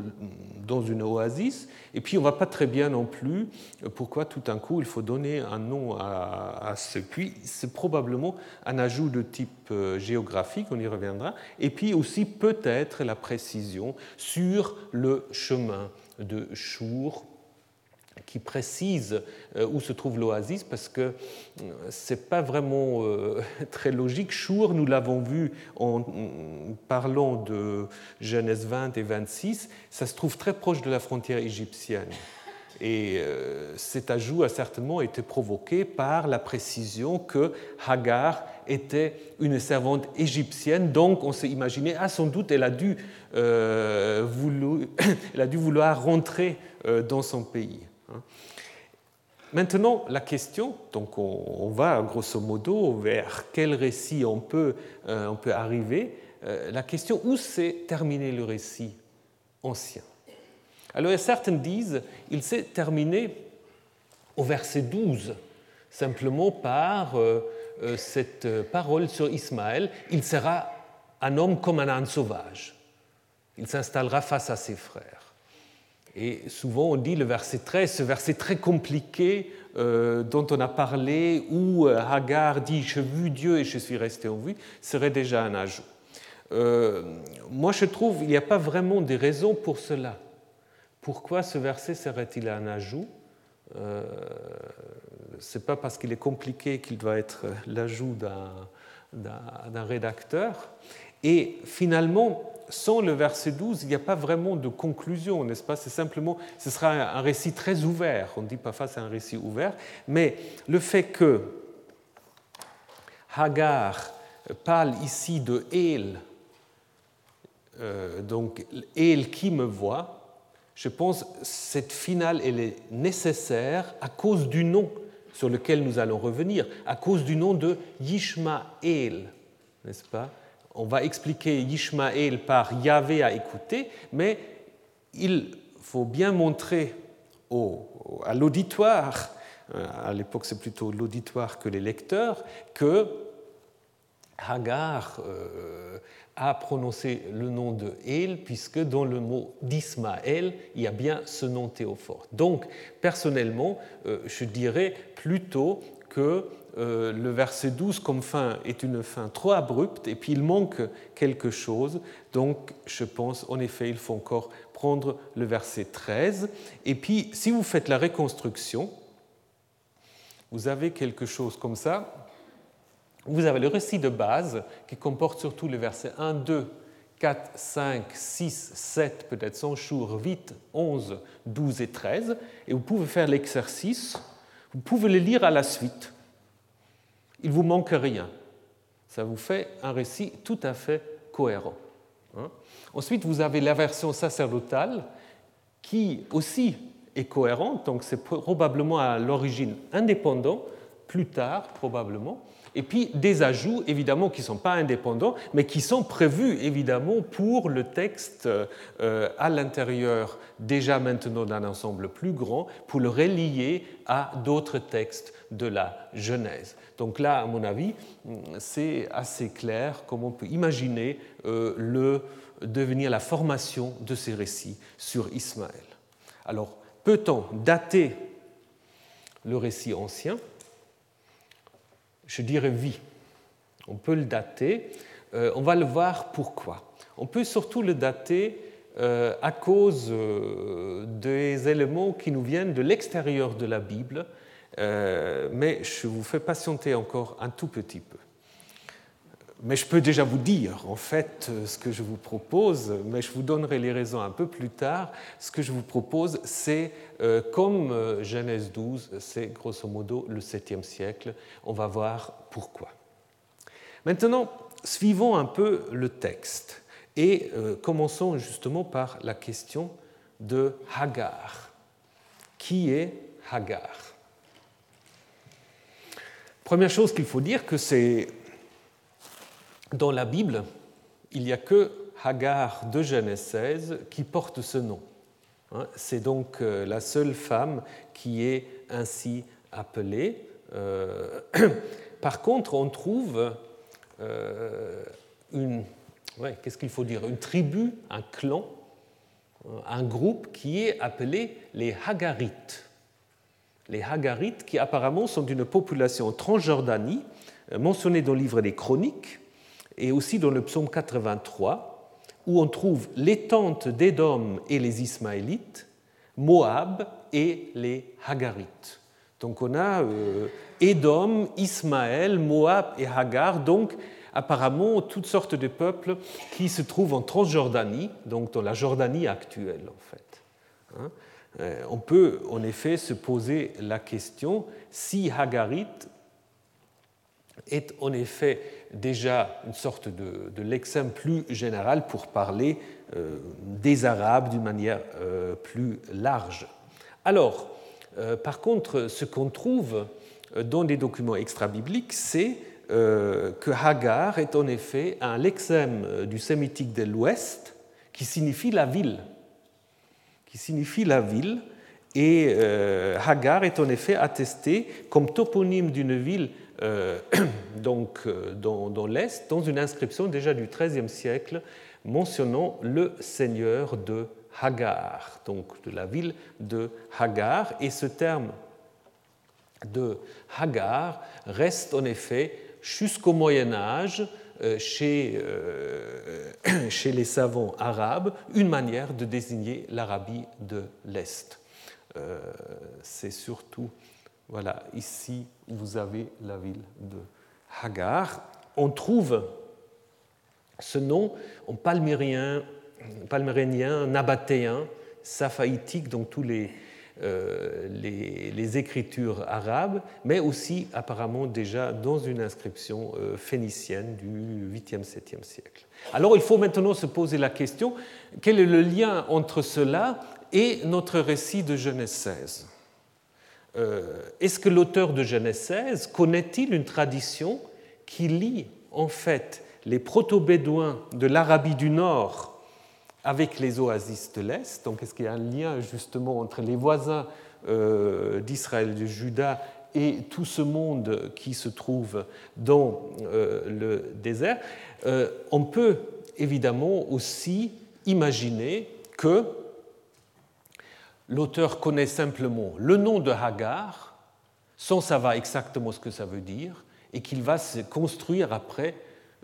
dans une oasis, et puis on ne va pas très bien non plus euh, pourquoi tout d'un coup il faut donner un nom à, ce puits. C'est probablement un ajout de type géographique, on y reviendra, et puis aussi peut-être la précision sur le chemin de Chour qui précise où se trouve l'oasis parce que ce n'est pas vraiment *laughs* très logique. Chour, nous l'avons vu en parlant de Genèse 20 et 26, ça se trouve très proche de la frontière égyptienne. Et euh, cet ajout a certainement été provoqué par la précision que Hagar était une servante égyptienne, donc on s'est imaginé, ah sans doute elle a dû, euh, *coughs* vouloir, rentrer euh, dans son pays. Hein. Maintenant, la question, donc on, va grosso modo vers quel récit on peut, on peut arriver. la question, où s'est terminé le récit ancien? Alors certains disent il s'est terminé au verset 12, simplement par euh, euh, cette parole sur Ismaël, il sera un homme comme un âne sauvage. Il s'installera face à ses frères. Et souvent on dit le verset 13, ce verset très compliqué euh, dont on a parlé, où Hagar dit Je vu Dieu et je suis resté en vue, serait déjà un ajout. moi je trouve qu'il n'y a pas vraiment de raisons pour cela. Pourquoi ce verset serait-il un ajout? Euh, Ce n'est pas parce qu'il est compliqué qu'il doit être l'ajout d'un rédacteur. Et finalement, sans le verset 12, il n'y a pas vraiment de conclusion, n'est-ce pas? C'est simplement, ce sera un récit très ouvert. On ne dit pas face à un récit ouvert, mais le fait que Hagar parle ici de El, euh, donc El qui me voit, je pense cette finale elle est nécessaire à cause du nom sur lequel nous allons revenir, à cause du nom de Yishmael, n'est-ce pas? On va expliquer Yishmael par Yahvé à écouter, mais il faut bien montrer à l'auditoire, euh, à l'époque c'est plutôt l'auditoire que les lecteurs, que Hagar euh, a prononcé le nom de El, puisque dans le mot d'Ismaël, il y a bien ce nom théophore. Donc, personnellement, euh, je dirais plutôt que euh, le verset 12 comme fin est une fin trop abrupte et puis il manque quelque chose. Donc, je pense, en effet, il faut encore prendre le verset 13. Et puis, si vous faites la reconstruction, vous avez quelque chose comme ça vous avez le récit de base qui comporte surtout les versets 1, 2, 4, 5, 6, 7, peut-être 100 jours, 8, 11, 12 et 13. Et vous pouvez faire l'exercice, vous pouvez les lire à la suite. Il vous manque rien. Ça vous fait un récit tout à fait cohérent. Hein. Ensuite, vous avez la version sacerdotale qui aussi est cohérente, donc c'est probablement à l'origine indépendant, plus tard probablement, et puis des ajouts, évidemment, qui ne sont pas indépendants, mais qui sont prévus, évidemment, pour le texte euh, à l'intérieur, déjà maintenant d'un ensemble plus grand, pour le relier à d'autres textes de la Genèse. Donc là, à mon avis, c'est assez clair comment on peut imaginer euh, le devenir la formation de ces récits sur Ismaël. Alors, peut-on dater le récit ancien? Je dirais oui. On peut le dater. Euh, on va le voir pourquoi. On peut surtout le dater euh, à cause euh, des éléments qui nous viennent de l'extérieur de la Bible, mais je vous fais patienter encore un tout petit peu. Mais je peux déjà vous dire, en fait, euh, ce que je vous propose, mais je vous donnerai les raisons un peu plus tard. Ce que je vous propose, c'est, euh, comme euh, Genèse 12, c'est grosso modo le 7e siècle. On va voir pourquoi. Maintenant, suivons un peu le texte et commençons justement par la question de Hagar. Qui est Hagar? Première chose qu'il faut dire, que c'est dans la Bible, il n'y a que Hagar de Genèse 16 qui porte ce nom. Hein, c'est donc euh, la seule femme qui est ainsi appelée. Euh, *clears throat* par contre, on trouve euh, une, qu'est-ce qu'il faut dire, une tribu, un clan, un groupe qui est appelé les Hagarites. Les Hagarites qui apparemment sont d'une population transjordanie mentionnée dans le livre des Chroniques et aussi dans le psaume 83, où on trouve les tentes d'Édom et les Ismaélites, Moab et les Hagarites. Donc on a euh, Édom, Ismaël, Moab et Hagar, donc apparemment toutes sortes de peuples qui se trouvent en Transjordanie, donc dans la Jordanie actuelle en fait. Hein. Euh, on peut en effet se poser la question si Hagarit est en effet déjà une sorte de, de lexème plus général pour parler euh, des Arabes d'une manière euh, plus large. Alors, par contre, ce qu'on trouve dans les documents extra-bibliques, c'est que Hagar est en effet un lexème du sémitique de l'Ouest qui signifie la ville qui signifie la ville, et euh, Hagar est en effet attesté comme toponyme d'une ville euh, *clears throat* donc, euh, dans, l'Est, dans une inscription déjà du XIIIe siècle mentionnant le seigneur de Hagar, donc de la ville de Hagar. Et ce terme de Hagar reste en effet jusqu'au Moyen Âge euh, chez, *clears throat* les savants arabes une manière de désigner l'Arabie de l'Est. C'est surtout, voilà, ici vous avez la ville de Hagar. On trouve ce nom en palmyrien, palmyrénien, nabatéen, saphaïtique, donc tous les, euh, les, écritures arabes, mais aussi apparemment déjà dans une inscription euh, phénicienne du 8e, 7e siècle. Alors il faut maintenant se poser la question, quel est le lien entre cela et notre récit de Genèse 16 euh, Est-ce que l'auteur de Genèse 16 connaît-il une tradition qui lie en fait les proto-bédouins de l'Arabie du Nord avec les oasis de l'Est? Donc, est-ce qu'il y a un lien justement entre les voisins euh, d'Israël de Juda et tout ce monde qui se trouve dans euh, le désert? Euh, On peut évidemment aussi imaginer que l'auteur connaît simplement le nom de Hagar, sans savoir exactement ce que ça veut dire, et qu'il va se construire après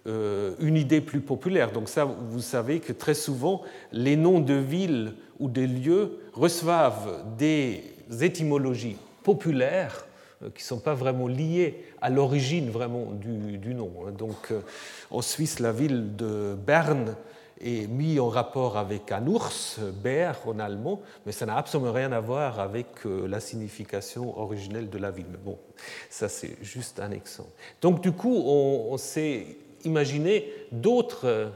euh, une idée plus populaire. Donc ça, vous savez que très souvent, les noms de villes ou de lieux reçoivent des étymologies populaires euh, qui ne sont pas vraiment liées à l'origine vraiment du, nom. Donc euh, en Suisse, la ville de Berne est mise en rapport avec un ours, Bär en allemand, mais ça n'a absolument rien à voir avec la signification originelle de la ville. Mais bon, ça c'est juste un exemple. Donc du coup, on, s'est imaginer d'autres,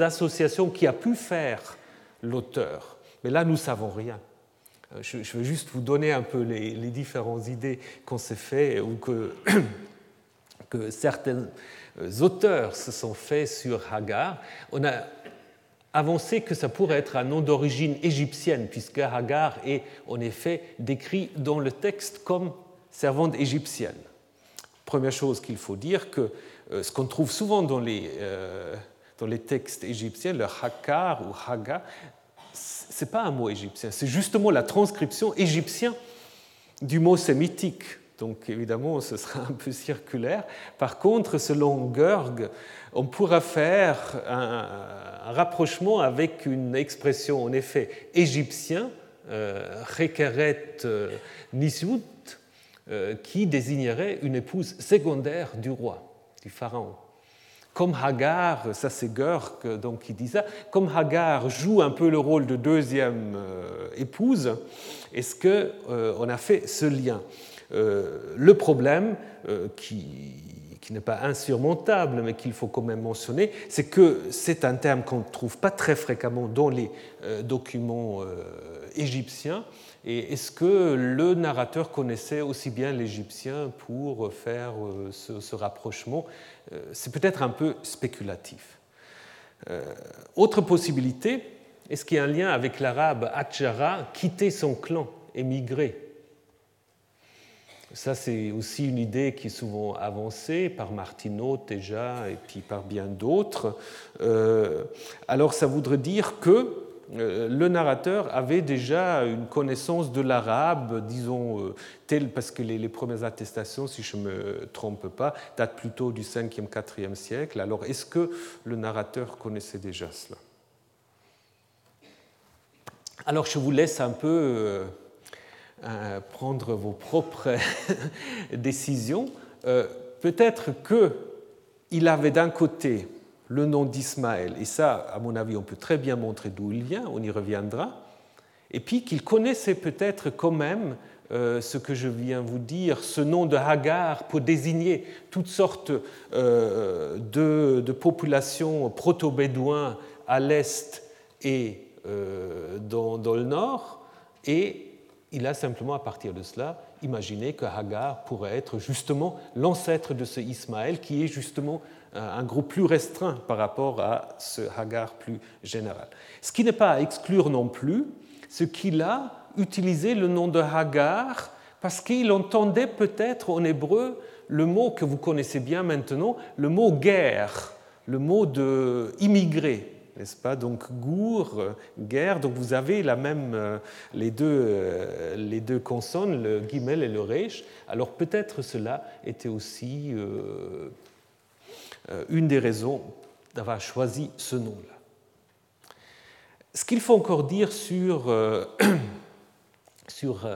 associations qui a pu faire l'auteur. Mais là, nous ne savons rien. Euh, je, veux juste vous donner un peu les, différentes idées qu'on s'est fait ou que, *coughs* certains auteurs se sont faits sur Hagar. On a avancé que ça pourrait être un nom d'origine égyptienne, puisque Hagar est en effet décrit dans le texte comme servante égyptienne. Première chose qu'il faut dire, que euh, ce qu'on trouve souvent dans les, euh, dans les textes égyptiens, le hakar ou haga, ce n'est pas un mot égyptien, c'est justement la transcription égyptienne du mot sémitique. Donc évidemment, ce sera un peu circulaire. Par contre, selon Görg, on pourra faire un, rapprochement avec une expression en effet égyptien, euh, Rekeret euh, qui désignerait une épouse secondaire du roi du pharaon. Comme Hagar, ça c'est Görk donc, qui dit ça, comme Hagar joue un peu le rôle de deuxième euh, épouse, est-ce qu'on euh, a fait ce lien? euh, Le problème qui, qui n'est pas insurmontable, mais qu'il faut quand même mentionner, c'est que c'est un terme qu'on ne trouve pas très fréquemment dans les documents égyptiens et est-ce que le narrateur connaissait aussi bien l'égyptien pour faire euh, ce, rapprochement euh, C'est peut-être un peu spéculatif. Euh, autre possibilité, est-ce qu'il y a un lien avec l'arabe Atjara, quitter son clan, émigrer ça, c'est aussi une idée qui est souvent avancée par Martineau déjà et puis par bien d'autres. alors, ça voudrait dire que euh, le narrateur avait déjà une connaissance de l'arabe, disons, euh, telle, parce que les, premières attestations, si je ne me trompe pas, datent plutôt du 5e, 4e siècle. Alors, est-ce que le narrateur connaissait déjà cela? Alors je vous laisse un peu prendre vos propres *laughs* décisions. Peut-être qu'il avait d'un côté le nom d'Ismaël, et ça, à mon avis, on peut très bien montrer d'où il vient, on y reviendra, et puis qu'il connaissait peut-être quand même euh, ce que je viens vous dire, ce nom de Hagar pour désigner toutes sortes euh, de, populations proto-bédouins à l'est et euh, dans, dans, le nord, et il a simplement, à partir de cela, imaginé que Hagar pourrait être justement l'ancêtre de ce Ismaël, qui est justement un groupe plus restreint par rapport à ce Hagar plus général. Ce qui n'est pas à exclure non plus, ce qu'il a utilisé le nom de Hagar parce qu'il entendait peut-être en hébreu le mot que vous connaissez bien maintenant, le mot guerre, le mot de immigré, n'est-ce pas? Donc gour, guerre, donc vous avez la même, euh, les, deux, euh, les deux consonnes, le guimel et le resh. Alors peut-être cela était aussi euh, une des raisons d'avoir choisi ce nom-là. Ce qu'il faut encore dire sur, *coughs* sur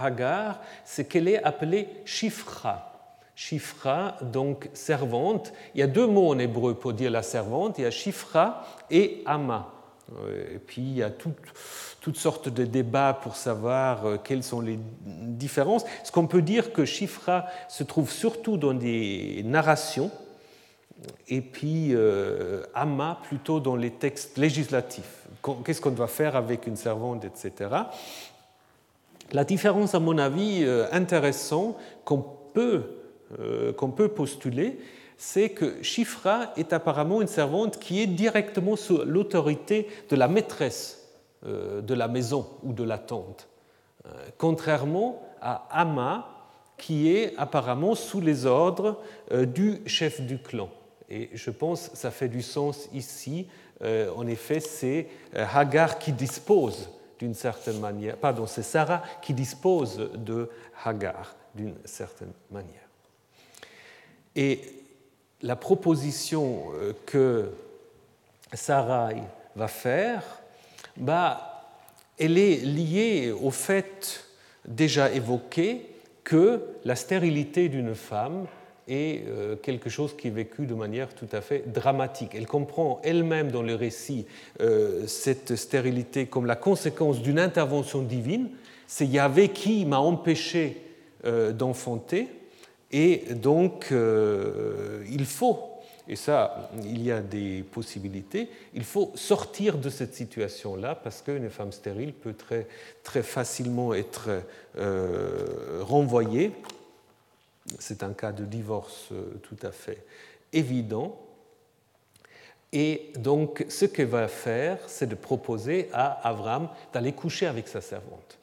Hagar, c'est qu'elle est appelée Shifra. Shifra, donc servante. Il y a deux mots en hébreu pour dire la servante. Il y a Shifra et Ama. Et puis il y a toutes sortes de débats pour savoir quelles sont les différences. Ce qu'on peut dire que Shifra se trouve surtout dans des narrations et puis euh, Ama plutôt dans les textes législatifs. Qu'est-ce qu'on doit faire avec une servante, etc. La différence, à mon avis, euh, intéressante qu'on peut, euh, qu'on peut postuler, c'est que Shifra est apparemment une servante qui est directement sous l'autorité de la maîtresse de la maison ou de la tente, contrairement à Ama, qui est apparemment sous les ordres du chef du clan. Et je pense que ça fait du sens ici. Euh, en effet, c'est euh, Hagar qui dispose d'une certaine manière, pardon, c'est Sarah qui dispose de Hagar d'une certaine manière. Et la proposition euh, que Sarah va faire, bah, elle est liée au fait déjà évoqué que la stérilité d'une femme est euh, quelque chose qui est vécu de manière tout à fait dramatique. Elle comprend elle-même dans le récit euh, cette stérilité comme la conséquence d'une intervention divine. C'est Yahvé qui m'a empêché d'enfanter et donc il faut, et ça il y a des possibilités, il faut sortir de cette situation-là parce qu'une femme stérile peut très, très facilement être renvoyée c'est un cas de divorce euh, tout à fait évident. Et donc, ce qu'elle va faire, c'est de proposer à Avram d'aller coucher avec sa servante.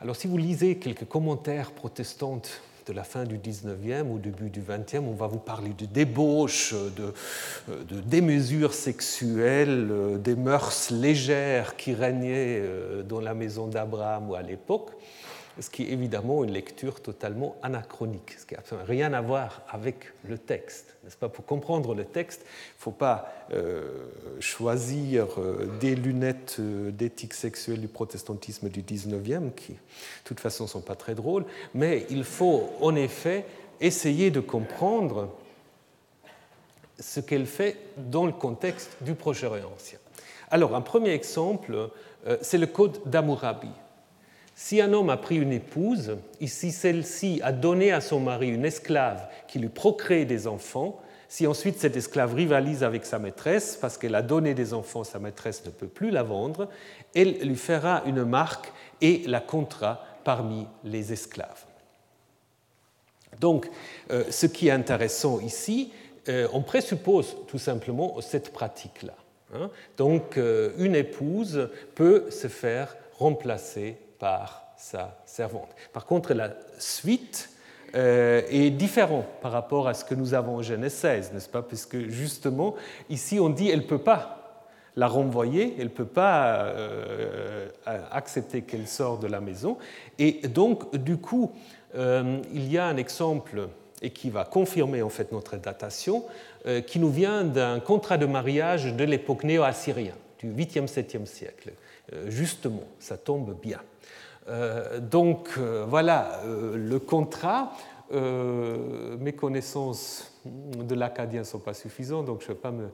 Alors, si vous lisez quelques commentaires protestants de la fin du 19e ou début du 20e, on va vous parler de débauche, de, de démesures sexuelles, euh, des mœurs légères qui régnaient euh, dans la maison d'Abraham ou à l'époque ce qui est évidemment une lecture totalement anachronique, ce qui n'a rien à voir avec le texte. N'est-ce pas? Pour comprendre le texte, il ne faut pas euh, choisir euh, des lunettes euh, d'éthique sexuelle du protestantisme du 19e, qui de toute façon ne sont pas très drôles, mais il faut en effet essayer de comprendre ce qu'elle fait dans le contexte du Proche-Orient ancien. Alors, un premier exemple, c'est le code d'Amourabi. Si un homme a pris une épouse, et si celle-ci a donné à son mari une esclave qui lui procrée des enfants, si ensuite cette esclave rivalise avec sa maîtresse parce qu'elle a donné des enfants, sa maîtresse ne peut plus la vendre, elle lui fera une marque et la comptera parmi les esclaves. Donc, euh, ce qui est intéressant ici, euh, on présuppose tout simplement cette pratique-là. Hein. Donc, euh, une épouse peut se faire remplacer par sa servante. Par contre, la suite euh, est différente par rapport à ce que nous avons en Genèse 16, n'est-ce pas? Puisque justement, ici, on dit elle ne peut pas la renvoyer, elle ne peut pas euh, accepter qu'elle sorte de la maison. Et donc, du coup, euh, il y a un exemple et qui va confirmer en fait notre datation, qui nous vient d'un contrat de mariage de l'époque néo-assyrienne. du 8e, 7e siècle. Justement, ça tombe bien. Donc voilà le contrat. Mes connaissances de l'acadien ne sont pas suffisantes, donc je ne vais pas me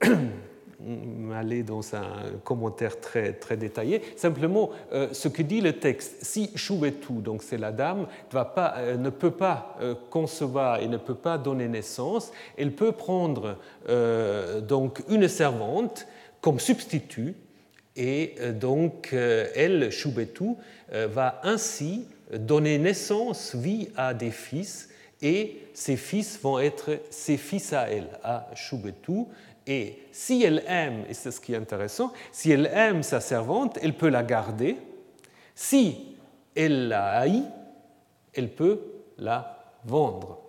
*clears throat* aller dans un commentaire très, très détaillé. Simplement, euh, ce que dit le texte, si Chouetou, donc c'est la dame, euh, ne peut pas euh, concevoir et ne peut pas donner naissance, elle peut prendre donc une servante comme substitut et donc elle, Choubetou, va ainsi donner naissance, vie à des fils et ces fils vont être ses fils à elle, à Choubetou, et si elle aime, et c'est ce qui est intéressant, si elle aime sa servante, elle peut la garder. Si elle la haït, elle peut la vendre.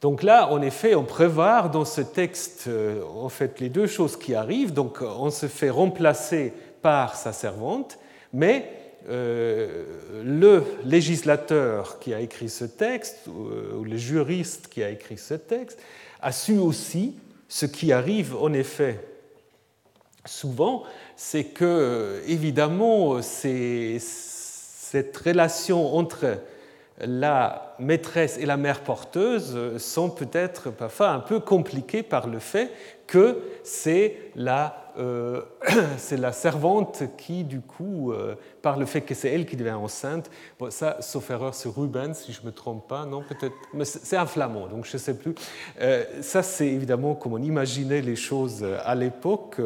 Donc là, en effet, on prévoit dans ce texte euh, en fait les deux choses qui arrivent. Donc on se fait remplacer par sa servante, mais euh, le législateur qui a écrit ce texte, euh, ou le juriste qui a écrit ce texte, a su aussi ce qui arrive en effet souvent, c'est que, évidemment, cette relation entre la maîtresse et la mère porteuse sont peut-être parfois un peu compliquées par le fait que c'est la euh, *clears throat* la servante qui, du coup, euh, par le fait que c'est elle qui devient enceinte, ça, sauf erreur, c'est Rubens, si je ne me trompe pas, non, peut-être, mais c'est un flamand, donc je ne sais plus. Euh, ça, c'est évidemment comme on imaginait les choses à l'époque.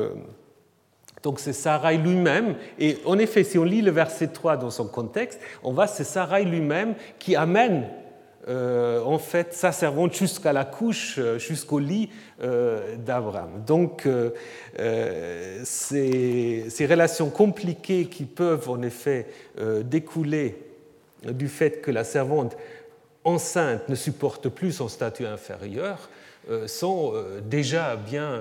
Donc c'est Sarai lui-même, et en effet, si on lit le verset 3 dans son contexte, on voit c'est Sarai lui-même qui amène euh, en fait sa servante jusqu'à la couche, euh, jusqu'au lit euh, d'Abraham. Donc ces, ces, relations compliquées qui peuvent en effet découler du fait que la servante enceinte ne supporte plus son statut inférieur sont déjà bien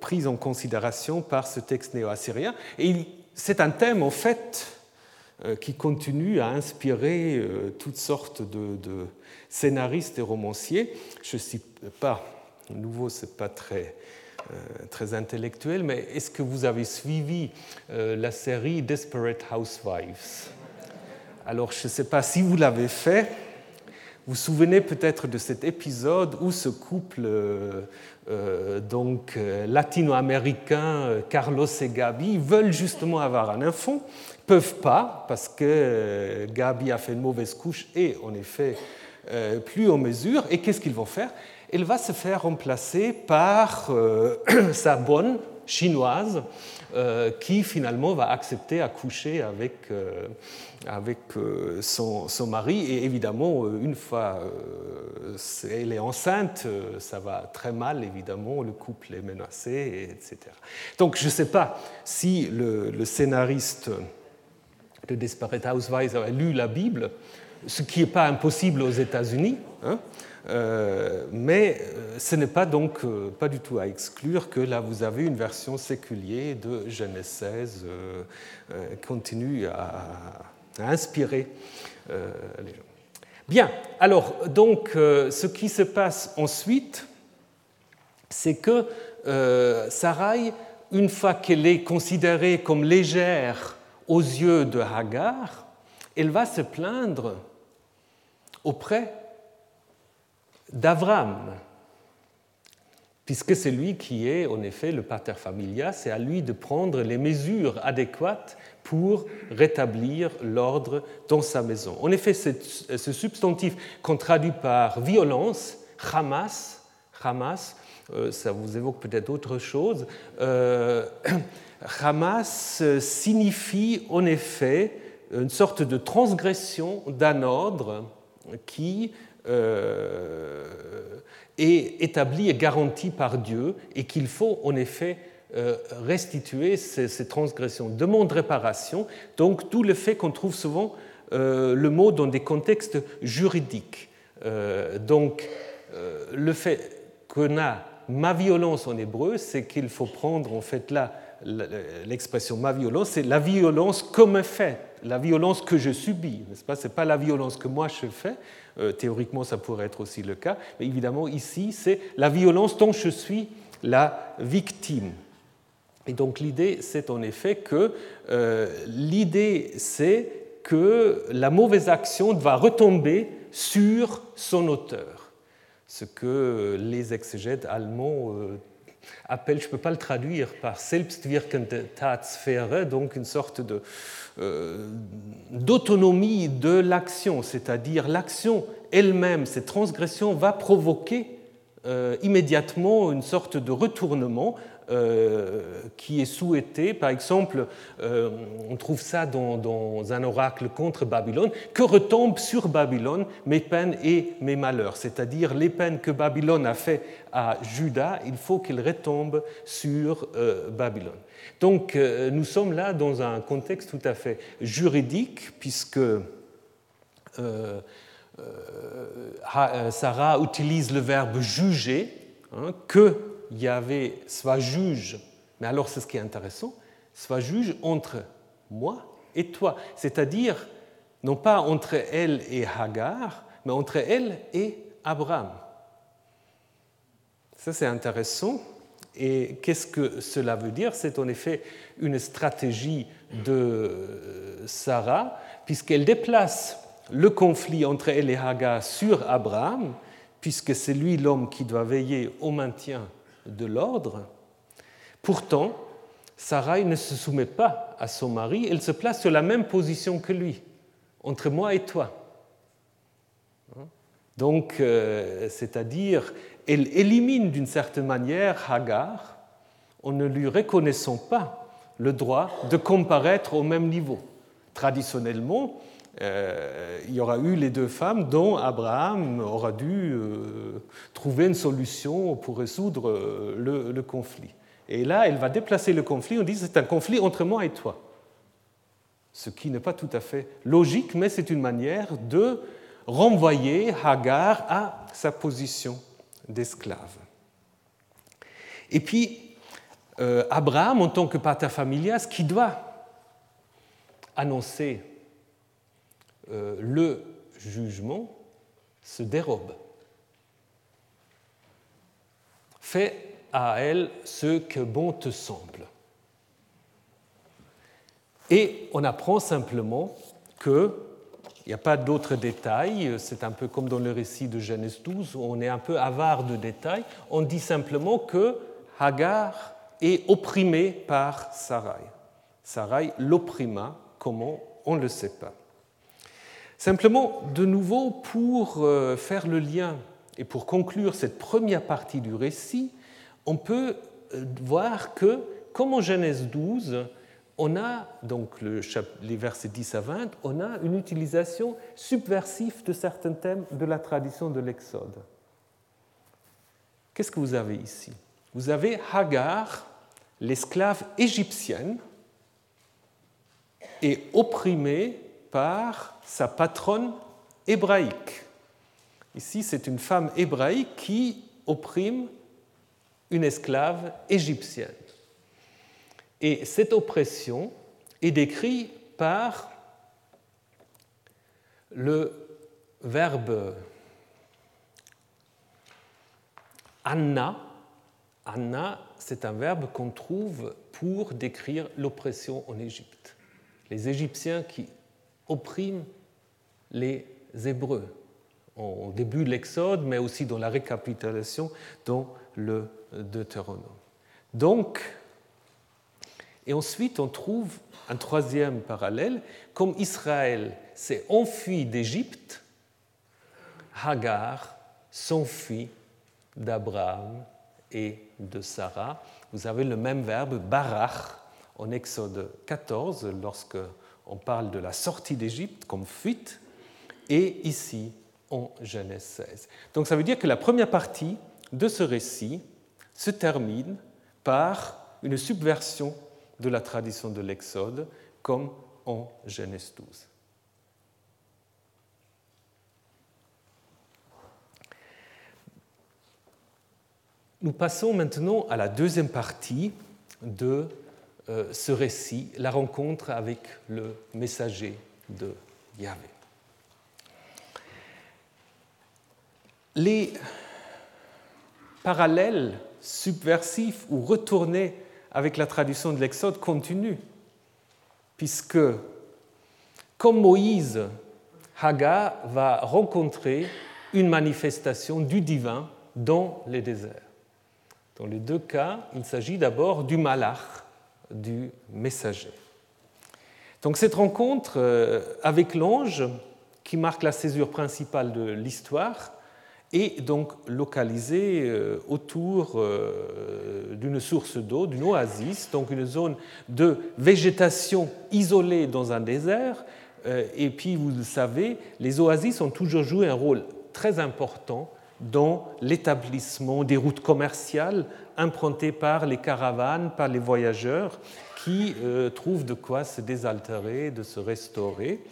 prises en considération par ce texte néo-assyrien. Et c'est un thème en fait euh, qui continue à inspirer euh, toutes sortes de, scénaristes et romanciers. Je ne suis pas, nouveau, ce n'est pas très, euh, très intellectuel, mais est-ce que vous avez suivi la série Desperate Housewives? Alors, je ne sais pas si vous l'avez fait. Vous vous souvenez peut-être de cet épisode où ce couple donc latino-américain Carlos et Gabi veulent justement avoir un enfant peuvent pas, parce que euh, Gabi a fait une mauvaise couche et en effet euh, plus en mesure. Et qu'est-ce qu'ils vont faire? Elle va se faire remplacer par euh, *clears throat* sa bonne chinoise qui finalement va accepter à coucher avec, avec son, son, mari. Et évidemment, une fois elle est enceinte, ça va très mal, évidemment, le couple est menacé, etc. Donc je ne sais pas si le, le scénariste de Desperate Housewives avait lu la Bible, ce qui n'est pas impossible aux États-Unis, hein, euh, mais euh, ce n'est pas donc euh, pas du tout à exclure que là vous avez une version séculière de Genèse 16 qui continue à, inspirer les gens. Bien, alors donc ce qui se passe ensuite, c'est que Sarai, une fois qu'elle est considérée comme légère aux yeux de Hagar, elle va se plaindre auprès d'Avram, puisque c'est lui qui est en effet le pater familia, c'est à lui de prendre les mesures adéquates pour rétablir l'ordre dans sa maison. En effet, ce substantif qu'on traduit par violence, Hamas, Hamas euh, ça vous évoque peut-être autre chose, euh, *clears throat* Hamas signifie en effet une sorte de transgression d'un ordre qui euh, est établi et garanti par Dieu et qu'il faut en effet euh, restituer ces, transgressions. Demande réparation, donc tout le fait qu'on trouve souvent euh, le mot dans des contextes juridiques. donc le fait qu'on a ma violence en hébreu, c'est qu'il faut prendre en fait là l'expression ma violence, c'est la violence comme fait, la violence que je subis, n'est-ce pas? Ce n'est pas la violence que moi je fais, euh, théoriquement ça pourrait être aussi le cas, mais évidemment ici c'est la violence dont je suis la victime. Et donc l'idée, c'est en effet que euh, l'idée, c'est que la mauvaise action va retomber sur son auteur, ce que les exégètes allemands euh, appellent, je ne peux pas le traduire par selbstwirkende Tatsphäre, donc une sorte de, euh, d'autonomie de l'action, c'est-à-dire l'action elle-même, cette transgression va provoquer immédiatement une sorte de retournement euh, qui est souhaité. Par exemple, euh, on trouve ça dans, un oracle contre Babylone, que retombent sur Babylone mes peines et mes malheurs? C'est-à-dire les peines que Babylone a fait à Judas, il faut qu'elles retombent sur euh, Babylone. Donc nous sommes là dans un contexte tout à fait juridique, puisque Sarah utilise le verbe juger, hein, que Yahvé soit juge, mais alors c'est ce qui est intéressant, soit juge entre moi et toi, c'est-à-dire non pas entre elle et Hagar, mais entre elle et Abraham. Ça c'est intéressant. Et qu'est-ce que cela veut dire? C'est en effet une stratégie de Sarah, puisqu'elle déplace le conflit entre elle et Hagar sur Abraham, puisque c'est lui l'homme qui doit veiller au maintien de l'ordre. Pourtant, Sarai ne se soumet pas à son mari, elle se place sur la même position que lui, entre moi et toi. Donc, euh, c'est-à-dire, elle élimine d'une certaine manière Hagar en ne lui reconnaissant pas le droit de comparaître au même niveau. Traditionnellement, euh, il y aura eu les deux femmes dont Abraham aura dû euh, trouver une solution pour résoudre euh, le, conflit. Et là, elle va déplacer le conflit, on dit c'est un conflit entre moi et toi. Ce qui n'est pas tout à fait logique, mais c'est une manière de renvoyer Hagar à sa position d'esclave. Et puis, Abraham, en tant que pater familias, qui doit annoncer euh, le jugement se dérobe. Fais à elle ce que bon te semble. Et on apprend simplement que il n'y a pas d'autres détails, c'est un peu comme dans le récit de Genèse 12, où on est un peu avare de détails. On dit simplement que Hagar est opprimée par Sarai. Sarai l'opprima, comment On ne le sait pas. Simplement, de nouveau, pour euh, faire le lien et pour conclure cette première partie du récit, on peut euh, voir que, comme en Genèse 12, on a, donc les versets 10 à 20, on a une utilisation subversive de certains thèmes de la tradition de l'Exode. Qu'est-ce que vous avez ici? Vous avez Hagar, l'esclave égyptienne, et opprimée par sa patronne hébraïque. Ici, c'est une femme hébraïque qui opprime une esclave égyptienne. Et cette oppression est décrite par le verbe Anna. Anna, c'est un verbe qu'on trouve pour décrire l'oppression en Égypte. Les Égyptiens qui opprime les Hébreux au début de l'Exode, mais aussi dans la récapitulation dans le Deutéronome. Donc, et ensuite on trouve un troisième parallèle, comme Israël s'est enfui d'Égypte, Hagar s'enfuit d'Abraham et de Sarah. Vous avez le même verbe, barach, en Exode 14, lorsque on parle de la sortie d'Égypte comme fuite, et ici en Genèse 16. Donc ça veut dire que la première partie de ce récit se termine par une subversion de la tradition de l'Exode, comme en Genèse 12. Nous passons maintenant à la deuxième partie de euh, ce récit, la rencontre avec le messager de Yahvé. Les parallèle, subversif ou retourné avec la traduction de l'Exode continue, puisque comme Moïse, Hagar va rencontrer une manifestation du divin dans les déserts. Dans les deux cas, il s'agit d'abord du malach, du messager. Donc cette rencontre euh, avec l'ange, qui marque la césure principale de l'histoire, est donc localisée euh, autour euh, d'une source d'eau, d'une oasis, donc une zone de végétation isolée dans un désert. Et puis, vous le savez, les oasis ont toujours joué un rôle très important dans l'établissement des routes commerciales empruntées par les caravanes, par les voyageurs, qui euh, trouvent de quoi se désaltérer, de se restaurer.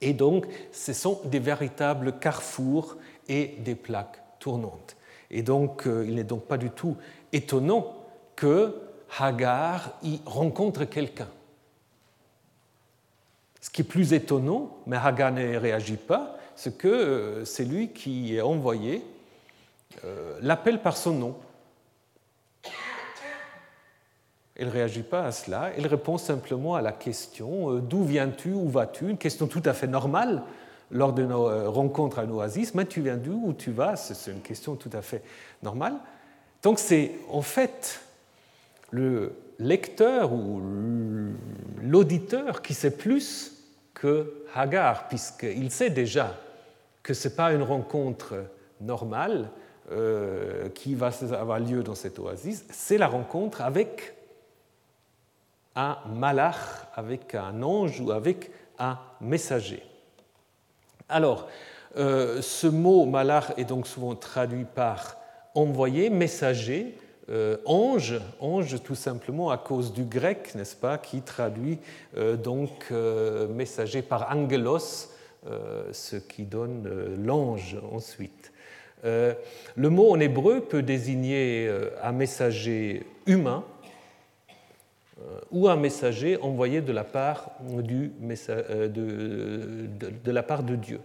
Et donc, ce sont des véritables carrefours et des plaques tournantes. Et donc, euh, il n'est donc pas du tout étonnant que Hagar y rencontre quelqu'un. Ce qui est plus étonnant, mais Hagar ne réagit pas, c'est que euh, c'est lui qui est envoyé l'appelle par son nom. Elle ne réagit pas à cela, elle répond simplement à la question euh, d'où viens-tu, où vas-tu? Une question tout à fait normale lors de nos euh, rencontres à l'oasis, mais tu viens d'où, où tu vas? C'est une question tout à fait normale. Donc c'est en fait le lecteur ou l'auditeur qui sait plus que Hagar, puisqu'il sait déjà que ce n'est pas une rencontre normale euh, qui va avoir lieu dans cette oasis, c'est la rencontre avec un malach, avec un ange ou avec un messager. Alors, euh, ce mot malach est donc souvent traduit par envoyé, messager, euh, ange, ange tout simplement à cause du grec, n'est-ce pas, qui traduit donc messager par angelos, ce qui donne l'ange ensuite. le mot en hébreu peut désigner un messager humain, euh, ou un messager envoyé de la part, euh, de, de, la part de Dieu.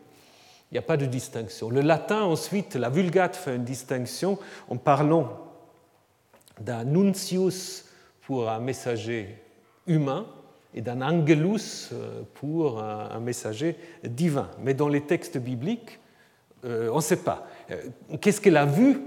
Il n'y a pas de distinction. Le latin, ensuite, la Vulgate fait une distinction en parlant d'un nuncius pour un messager humain et d'un angelus euh, pour un messager divin. Mais dans les textes bibliques, on ne sait pas. Qu'est-ce qu'elle a vu,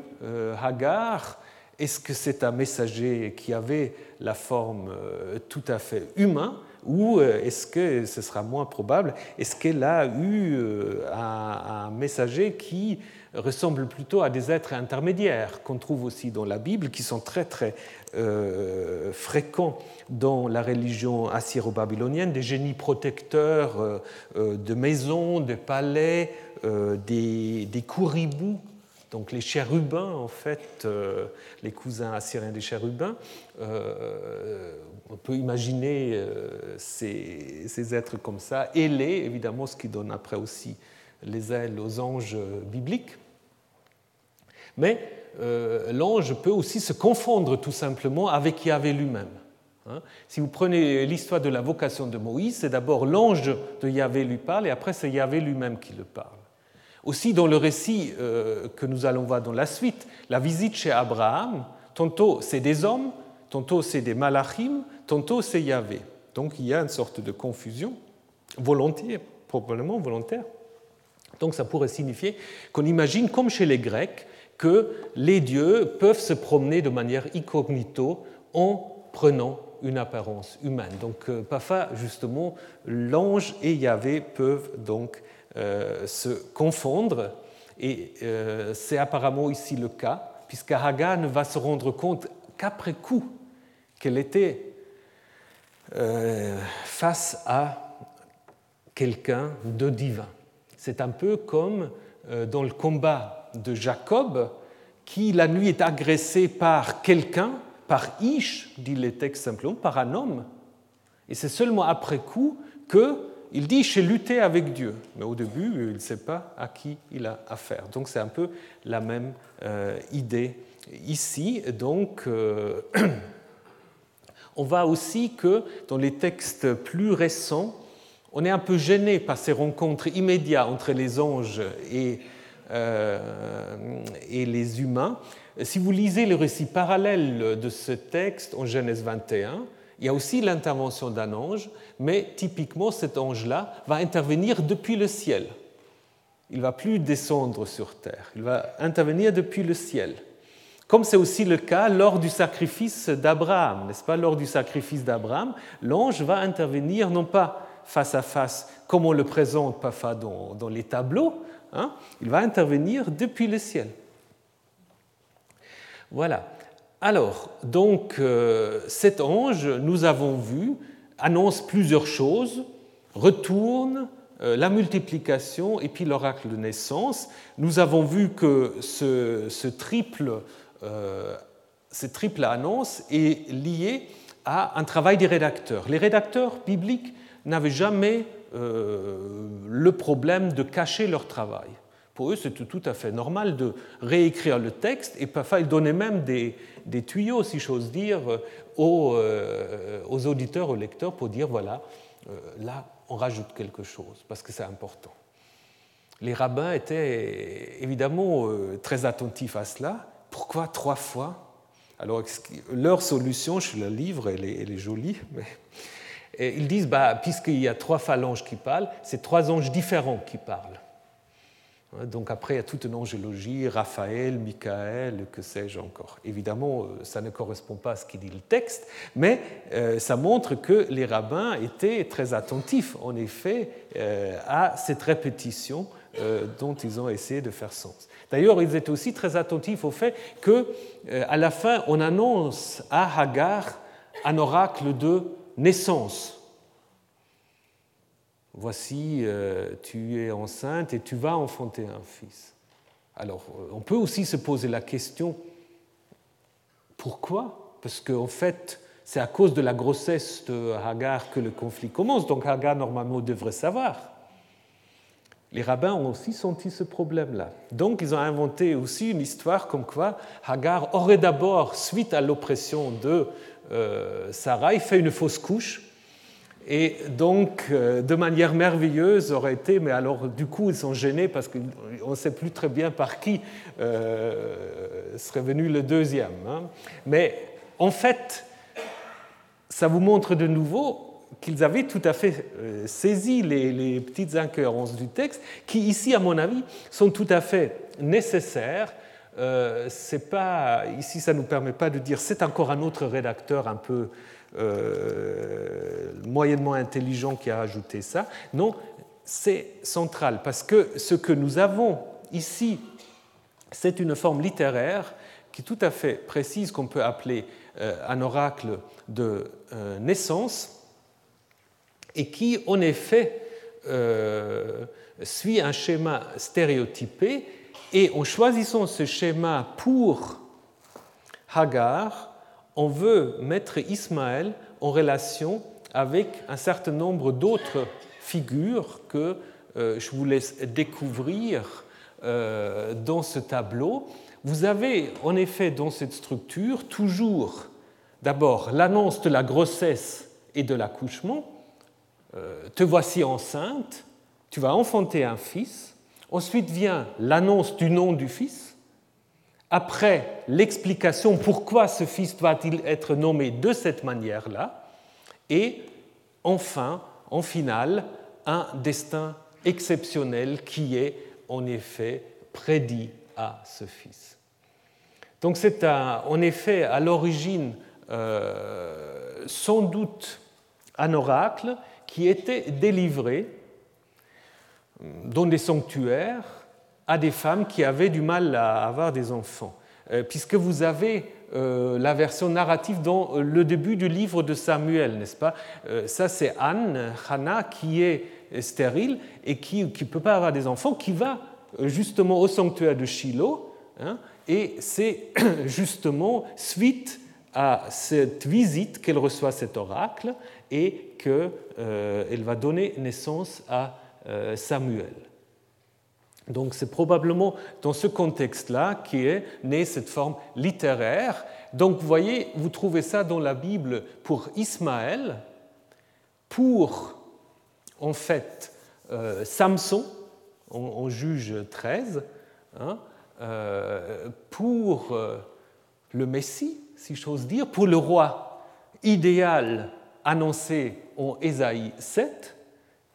Hagar? Est-ce que c'est un messager qui avait la forme euh, tout à fait humaine ou euh, est-ce que ce sera moins probable? Est-ce qu'elle a eu euh, un, messager qui ressemble plutôt à des êtres intermédiaires qu'on trouve aussi dans la Bible, qui sont très très fréquents dans la religion assyro-babylonienne, des génies protecteurs de maisons, de palais, des, des couribous donc les chérubins, en fait, euh, les cousins assyriens des chérubins, euh, on peut imaginer euh, ces, êtres comme ça, ailés, évidemment, ce qui donne après aussi les ailes aux anges bibliques. Mais l'ange peut aussi se confondre tout simplement avec Yahvé lui-même. Hein. si vous prenez l'histoire de la vocation de Moïse, c'est d'abord l'ange de Yahvé lui parle et après c'est Yahvé lui-même qui le parle. Aussi dans le récit euh, que nous allons voir dans la suite, la visite chez Abraham, tantôt c'est des hommes, tantôt c'est des malachim, tantôt c'est Yahvé. Donc il y a une sorte de confusion, volontaire, probablement volontaire. Donc ça pourrait signifier qu'on imagine, comme chez les Grecs, que les dieux peuvent se promener de manière incognito en prenant une apparence humaine. Donc euh, parfois, justement, l'ange et Yahvé peuvent donc se confondre. Et euh, c'est apparemment ici le cas, puisque Hagar ne va se rendre compte qu'après coup qu'elle était euh, face à quelqu'un de divin. C'est un peu comme dans le combat de Jacob, qui la nuit est agressé par quelqu'un, par Ish, dit les textes simplement, par un homme. Et c'est seulement après coup que il dit j'ai lutté avec Dieu, mais au début, il ne sait pas à qui il a affaire. Donc c'est un peu la même euh, idée ici. Donc euh, *clears throat* on voit aussi que dans les textes plus récents, on est un peu gêné par ces rencontres immédiates entre les anges et, euh, et les humains, si vous lisez le récit parallèle de ce texte en Genèse 21, il y a aussi l'intervention d'un ange, mais typiquement cet ange-là va intervenir depuis le ciel. Il ne va plus descendre sur terre, il va intervenir depuis le ciel. Comme c'est aussi le cas lors du sacrifice d'Abraham, n'est-ce pas? Lors du sacrifice d'Abraham, l'ange va intervenir non pas face à face comme on le présente parfois dans, les tableaux, hein, il va intervenir depuis le ciel. Voilà. Alors, donc, euh, cet ange, nous avons vu, annonce plusieurs choses, retourne, euh, la multiplication et puis l'oracle de naissance. Nous avons vu que ce triple euh, cette triple annonce est liée à un travail des rédacteurs. Les rédacteurs bibliques n'avaient jamais le problème de cacher leur travail. Pour eux, c'était tout à fait normal de réécrire le texte et parfois ils donnaient même des, tuyaux, si j'ose dire, aux, euh, aux, auditeurs, aux lecteurs pour dire voilà, là, on rajoute quelque chose parce que c'est important. Les rabbins étaient évidemment très attentifs à cela pourquoi trois fois? Alors, leur solution, je la livre, elle est, elle est jolie, *laughs* mais ils disent, bah, puisqu'il y a trois phalanges qui parlent, c'est trois anges différents qui parlent. Hein, donc après, il y a toute une angélogie, Raphaël, Michael, que sais-je encore. Évidemment, euh, ça ne correspond pas à ce qui dit le texte, mais euh, ça montre que les rabbins étaient très attentifs, en effet, euh, à cette répétition dont ils ont essayé de faire sens. D'ailleurs, ils étaient aussi très attentifs au fait que, à la fin, on annonce à Hagar un oracle de naissance. Voici, euh, tu es enceinte et tu vas enfanter un fils. Alors, euh, on peut aussi se poser la question pourquoi? Parce qu'en fait, c'est à cause de la grossesse de Hagar que le conflit commence. Donc Hagar, normalement, devrait savoir les rabbins ont aussi senti ce problème-là. Donc ils ont inventé aussi une histoire comme quoi Hagar aurait d'abord, suite à l'oppression de euh, Sarah, fait une fausse couche. Et donc, euh, de manière merveilleuse, aurait été, mais alors du coup, ils sont gênés parce qu'on ne sait plus très bien par qui euh, serait venu le deuxième. Hein. Mais en fait, ça vous montre de nouveau qu'ils avaient tout à fait euh, saisi les, petites incohérences du texte, qui ici, à mon avis, sont tout à fait nécessaires. Euh, pas, ici, ça ne nous permet pas de dire c'est encore un autre rédacteur un peu euh, moyennement intelligent qui a ajouté ça. Non, c'est central, parce que ce que nous avons ici, c'est une forme littéraire qui est tout à fait précise, qu'on peut appeler un oracle de naissance et qui, en effet, euh, suit un schéma stéréotypé. Et en choisissant ce schéma pour Hagar, on veut mettre Ismaël en relation avec un certain nombre d'autres figures que euh, je vous laisse découvrir euh, dans ce tableau. Vous avez en effet dans cette structure toujours d'abord l'annonce de la grossesse et de l'accouchement, euh, te voici enceinte, tu vas enfanter un fils. Ensuite vient l'annonce du nom du fils. Après, l'explication pourquoi ce fils doit-il être nommé de cette manière-là. Et enfin, en finale, un destin exceptionnel qui est en effet prédit à ce fils. Donc c'est en effet à l'origine euh, sans doute un oracle qui étaient délivrés dans des sanctuaires à des femmes qui avaient du mal à avoir des enfants. Euh, puisque vous avez euh, la version narrative dans le début du livre de Samuel, n'est-ce pas? Euh, Ça, c'est Anne, Hannah, qui est stérile et qui ne peut pas avoir des enfants, qui va justement au sanctuaire de Shiloh. Hein, et c'est *clears throat* justement suite à cette visite qu'elle reçoit cet oracle et qu'elle euh, va donner naissance à euh, Samuel. Donc c'est probablement dans ce contexte-là qu'est née cette forme littéraire. Donc vous voyez, vous trouvez ça dans la Bible pour Ismaël, pour en fait euh, Samson, on, juge 13, hein, pour le Messie, si j'ose dire, pour le roi idéal annoncé en Ésaïe 7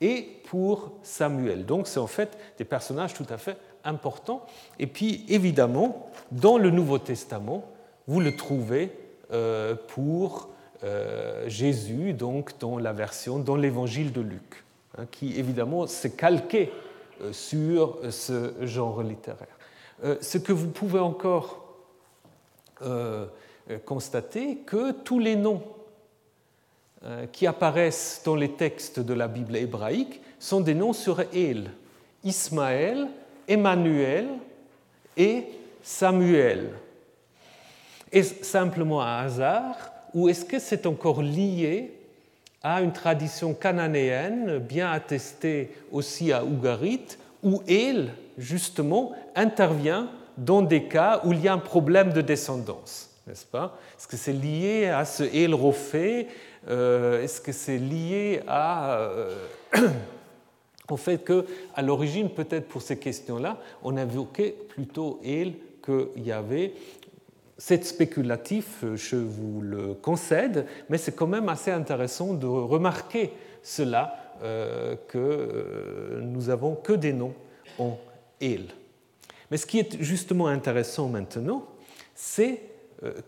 et pour Samuel. Donc c'est en fait des personnages tout à fait importants. Et puis évidemment, dans le Nouveau Testament, vous le trouvez euh, pour euh, Jésus, donc dans la version, dans l'évangile de Luc, hein, qui évidemment s'est calqué euh, sur ce genre littéraire. ce que vous pouvez encore constater, que tous les noms qui apparaissent dans les textes de la Bible hébraïque sont des noms sur El, Ismaël, Emmanuel et Samuel. Est-ce simplement un hasard ou est-ce que c'est encore lié à une tradition cananéenne bien attestée aussi à Ougarit où El, justement, intervient dans des cas où il y a un problème de descendance, n'est-ce pas? Est-ce que c'est lié à ce El euh, Est-ce que c'est lié euh, *clears throat* au fait que, à l'origine, peut-être pour ces questions-là, on invoquait plutôt El qu'il y avait c'est spéculatif, je vous le concède, mais c'est quand même assez intéressant de remarquer cela, euh, que nous avons que des noms en il. Mais ce qui est justement intéressant maintenant, c'est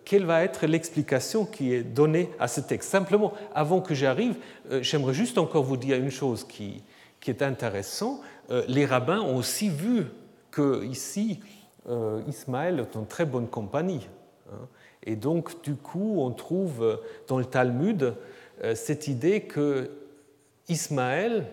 quelle va être l'explication qui est donnée à ce texte? Simplement, avant que j'arrive, j'aimerais juste encore vous dire une chose qui, est intéressante. Les rabbins ont aussi vu que ici, Ismaël est en très bonne compagnie. Hein. Et donc, du coup, on trouve euh, dans le Talmud euh, cette idée que Ismaël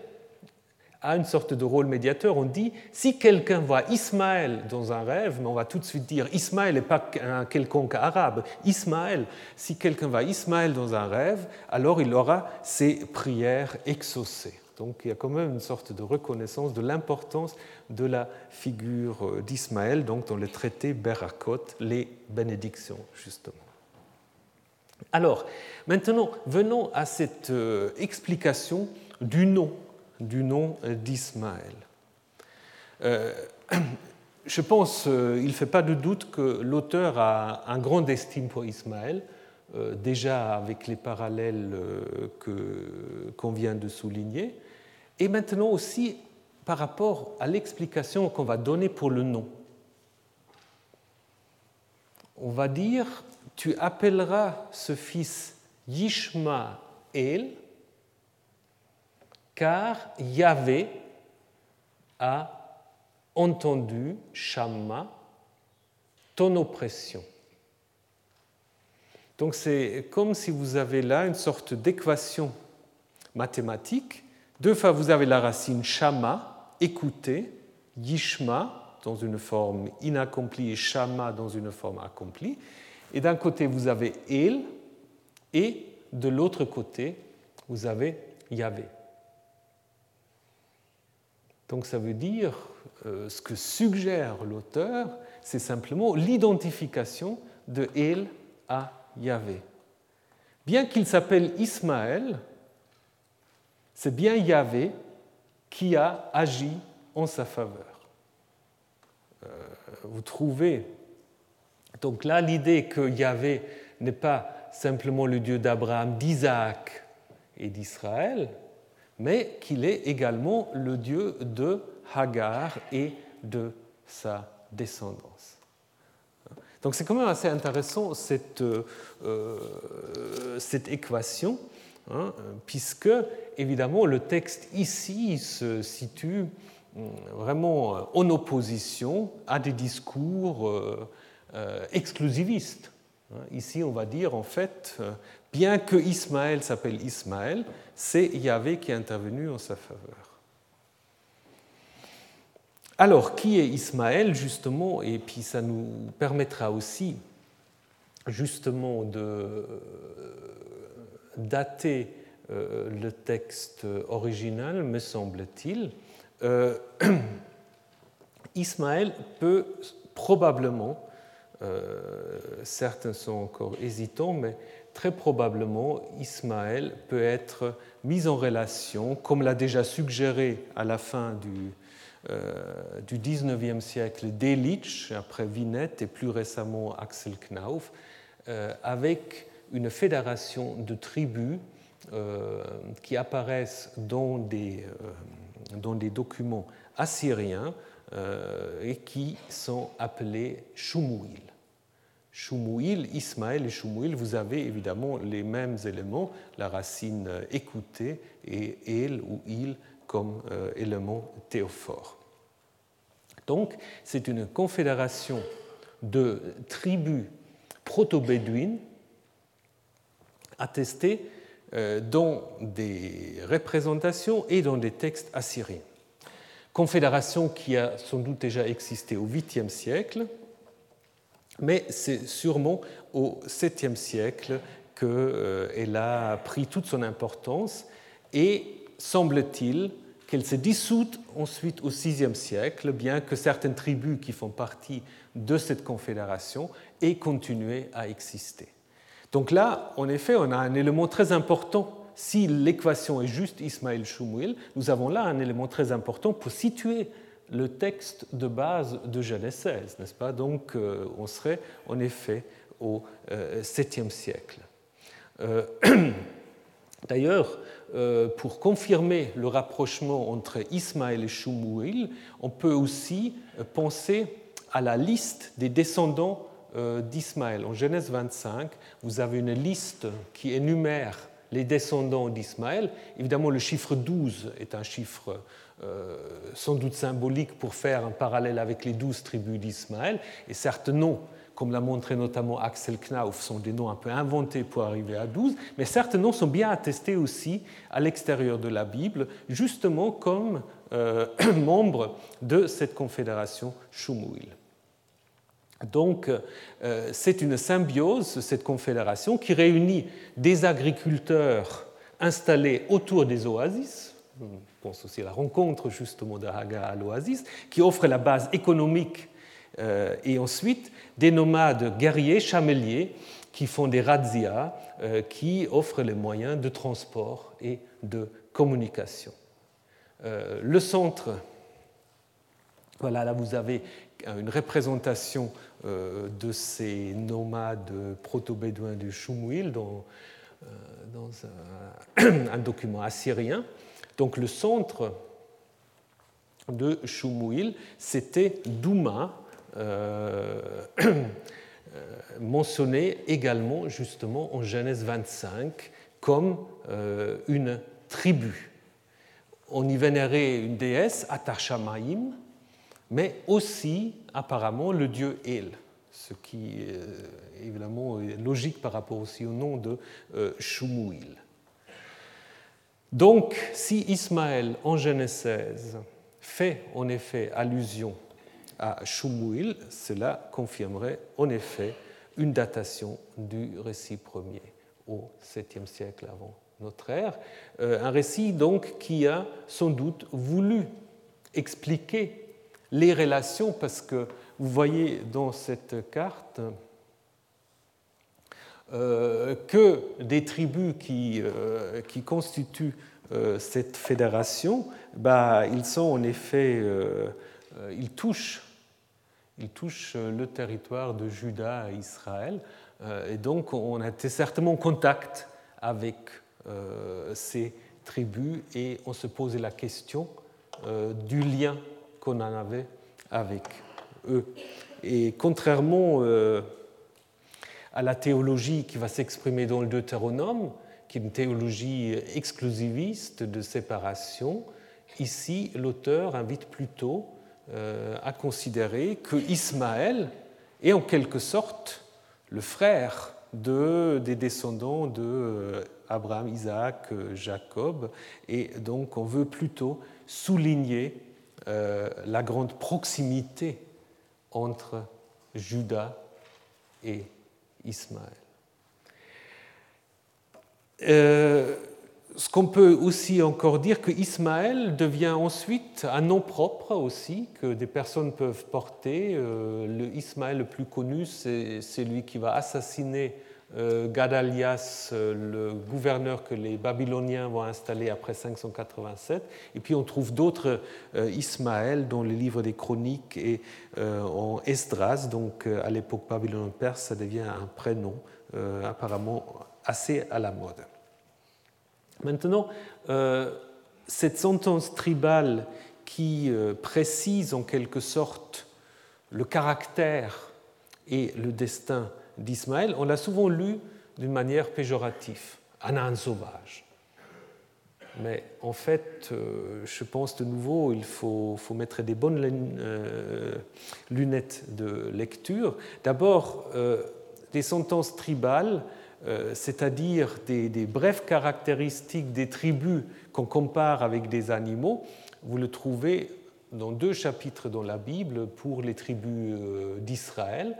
a une sorte de rôle médiateur. On dit, si quelqu'un voit Ismaël dans un rêve, mais on va tout de suite dire, Ismaël n'est pas un quelconque arabe, Ismaël, si quelqu'un voit Ismaël dans un rêve, alors il aura ses prières exaucées. Donc il y a quand même une sorte de reconnaissance de l'importance de la figure euh, d'Ismaël, donc dans le traité Berakot, les bénédictions, justement. Alors, maintenant, venons à cette euh, explication du nom, du nom euh, d'Ismaël. *clears throat* je pense, il ne fait pas de doute que l'auteur a un grand estime pour Ismaël, déjà avec les parallèles qu'on vient de souligner, et maintenant aussi par rapport à l'explication qu'on va donner pour le nom. On va dire, tu appelleras ce fils Yishmael, car Yahvé a entendu, Shamma, ton oppression. Donc c'est comme si vous avez là une sorte d'équation mathématique deux fois, vous avez la racine shama, écouter, yishma, dans une forme inaccomplie, et shama dans une forme accomplie. Et d'un côté, vous avez el, et de l'autre côté, vous avez Yahvé. Donc ça veut dire, euh, ce que suggère l'auteur, c'est simplement l'identification de El à Yahvé. Bien qu'il s'appelle Ismaël, c'est bien Yahvé qui a agi en sa faveur. Euh, vous trouvez donc là l'idée que Yahvé n'est pas simplement le Dieu d'Abraham, d'Isaac et d'Israël, mais qu'il est également le Dieu de Hagar et de sa descendance. Donc c'est quand même assez intéressant cette, euh, cette équation Hein, puisque évidemment le texte ici se situe hum, vraiment euh, en opposition à des discours euh, euh, exclusivistes. Hein, ici, on va dire en fait, bien que Ismaël s'appelle Ismaël, c'est Yahvé qui est intervenu en sa faveur. Alors, qui est Ismaël justement? Et puis ça nous permettra aussi justement de dater euh, le texte original, me semble-t-il, euh, *clears throat* Ismaël peut probablement, euh, certains sont encore hésitants, mais très probablement Ismaël peut être mis en relation, comme l'a déjà suggéré à la fin du, 19e siècle Delitzsch, après Vinette et plus récemment Axel Knauf, avec une fédération de tribus qui apparaissent dans des, des documents assyriens et qui sont appelés Shumuil. Shumuil, Ismaël et Shumuil, vous avez évidemment les mêmes éléments, la racine écoutée et el ou il comme euh, élément théophore. Donc, c'est une confédération de tribus proto-bédouines attestées euh, dans des représentations et dans des textes assyriens. Confédération qui a sans doute déjà existé au 8e siècle, mais c'est sûrement au 7e siècle qu'elle euh, a pris toute son importance et semble-t-il qu'elle s'est dissoute ensuite au VIe siècle, bien que certaines tribus qui font partie de cette confédération aient continué à exister. Donc là, en effet, on a un élément très important. Si l'équation est juste Ismaël Shumuel, nous avons là un élément très important pour situer le texte de base de Genèse 16, n'est-ce pas? Donc euh, on serait en effet au 7e euh, siècle. Euh, *clears throat* d'ailleurs, pour confirmer le rapprochement entre Ismaël et Shumuel, on peut aussi penser à la liste des descendants d'Ismaël. En Genèse 25, vous avez une liste qui énumère les descendants d'Ismaël. Évidemment, le chiffre 12 est un chiffre sans doute symbolique pour faire un parallèle avec les douze tribus d'Ismaël. Et certes, noms, comme l'a montré notamment Axel Knauf, sont des noms un peu inventés pour arriver à 12, mais certains noms sont bien attestés aussi à l'extérieur de la Bible, justement comme euh, *clears throat* membres de cette confédération Shumuil. Donc, euh, c'est une symbiose, cette confédération, qui réunit des agriculteurs installés autour des oasis, pense aussi à la rencontre justement de Hagar à l'oasis, qui offre la base économique euh, et ensuite des nomades guerriers, chameliers, qui font des razzias, euh, qui offrent les moyens de transport et de communication. Euh, le centre, voilà, là vous avez une représentation de ces nomades proto-bédouins du Shumuil dans, *clears throat* un, document assyrien. Donc le centre de Shumuil, c'était Douma, euh, euh, *clears throat* mentionné également justement en Genèse 25 comme euh, une tribu. On y vénérait une déesse, Atashamaim, mais aussi apparemment le dieu El, ce qui est évidemment logique par rapport aussi au nom de Shumuil. Donc, si Ismaël en Genèse 16 fait en effet allusion à Shumuil, cela confirmerait en effet une datation du récit premier au 7e siècle avant notre ère. Euh, un récit donc qui a sans doute voulu expliquer les relations, parce que vous voyez dans cette carte que des tribus qui, euh, qui constituent euh, cette fédération, bah, ils sont en effet, ils touchent, ils touchent le territoire de Juda et Israël, et donc on a été certainement en contact avec ces tribus et on se posait la question du lien qu'on en avait avec eux. Et contrairement à la théologie qui va s'exprimer dans le Deutéronome, qui est une théologie exclusiviste de séparation, ici l'auteur invite plutôt euh, à considérer que Ismaël est en quelque sorte le frère de, des descendants de euh, Abraham, Isaac, Jacob, et donc on veut plutôt souligner euh, la grande proximité entre Judas et Ismaël. Euh, ce qu'on peut aussi encore dire que Ismaël devient ensuite un nom propre aussi que des personnes peuvent porter. Euh, le Ismaël le plus connu, c'est celui qui va assassiner Gadalias, le gouverneur que les Babyloniens vont installer après 587. Et puis on trouve d'autres Ismaël dans les livres des chroniques et en Esdras, donc à l'époque babylonienne-perse, ça devient un prénom apparemment assez à la mode. Maintenant, cette sentence tribale qui précise en quelque sorte le caractère et le destin d'Ismaël, on l'a souvent lu d'une manière péjorative, âne sauvage. Mais en fait, euh, je pense de nouveau, il faut, mettre des bonnes euh, lunettes de lecture. D'abord, euh, des sentences tribales, c'est-à-dire des, des, brèves caractéristiques des tribus qu'on compare avec des animaux, vous le trouvez dans deux chapitres dans la Bible pour les tribus d'Israël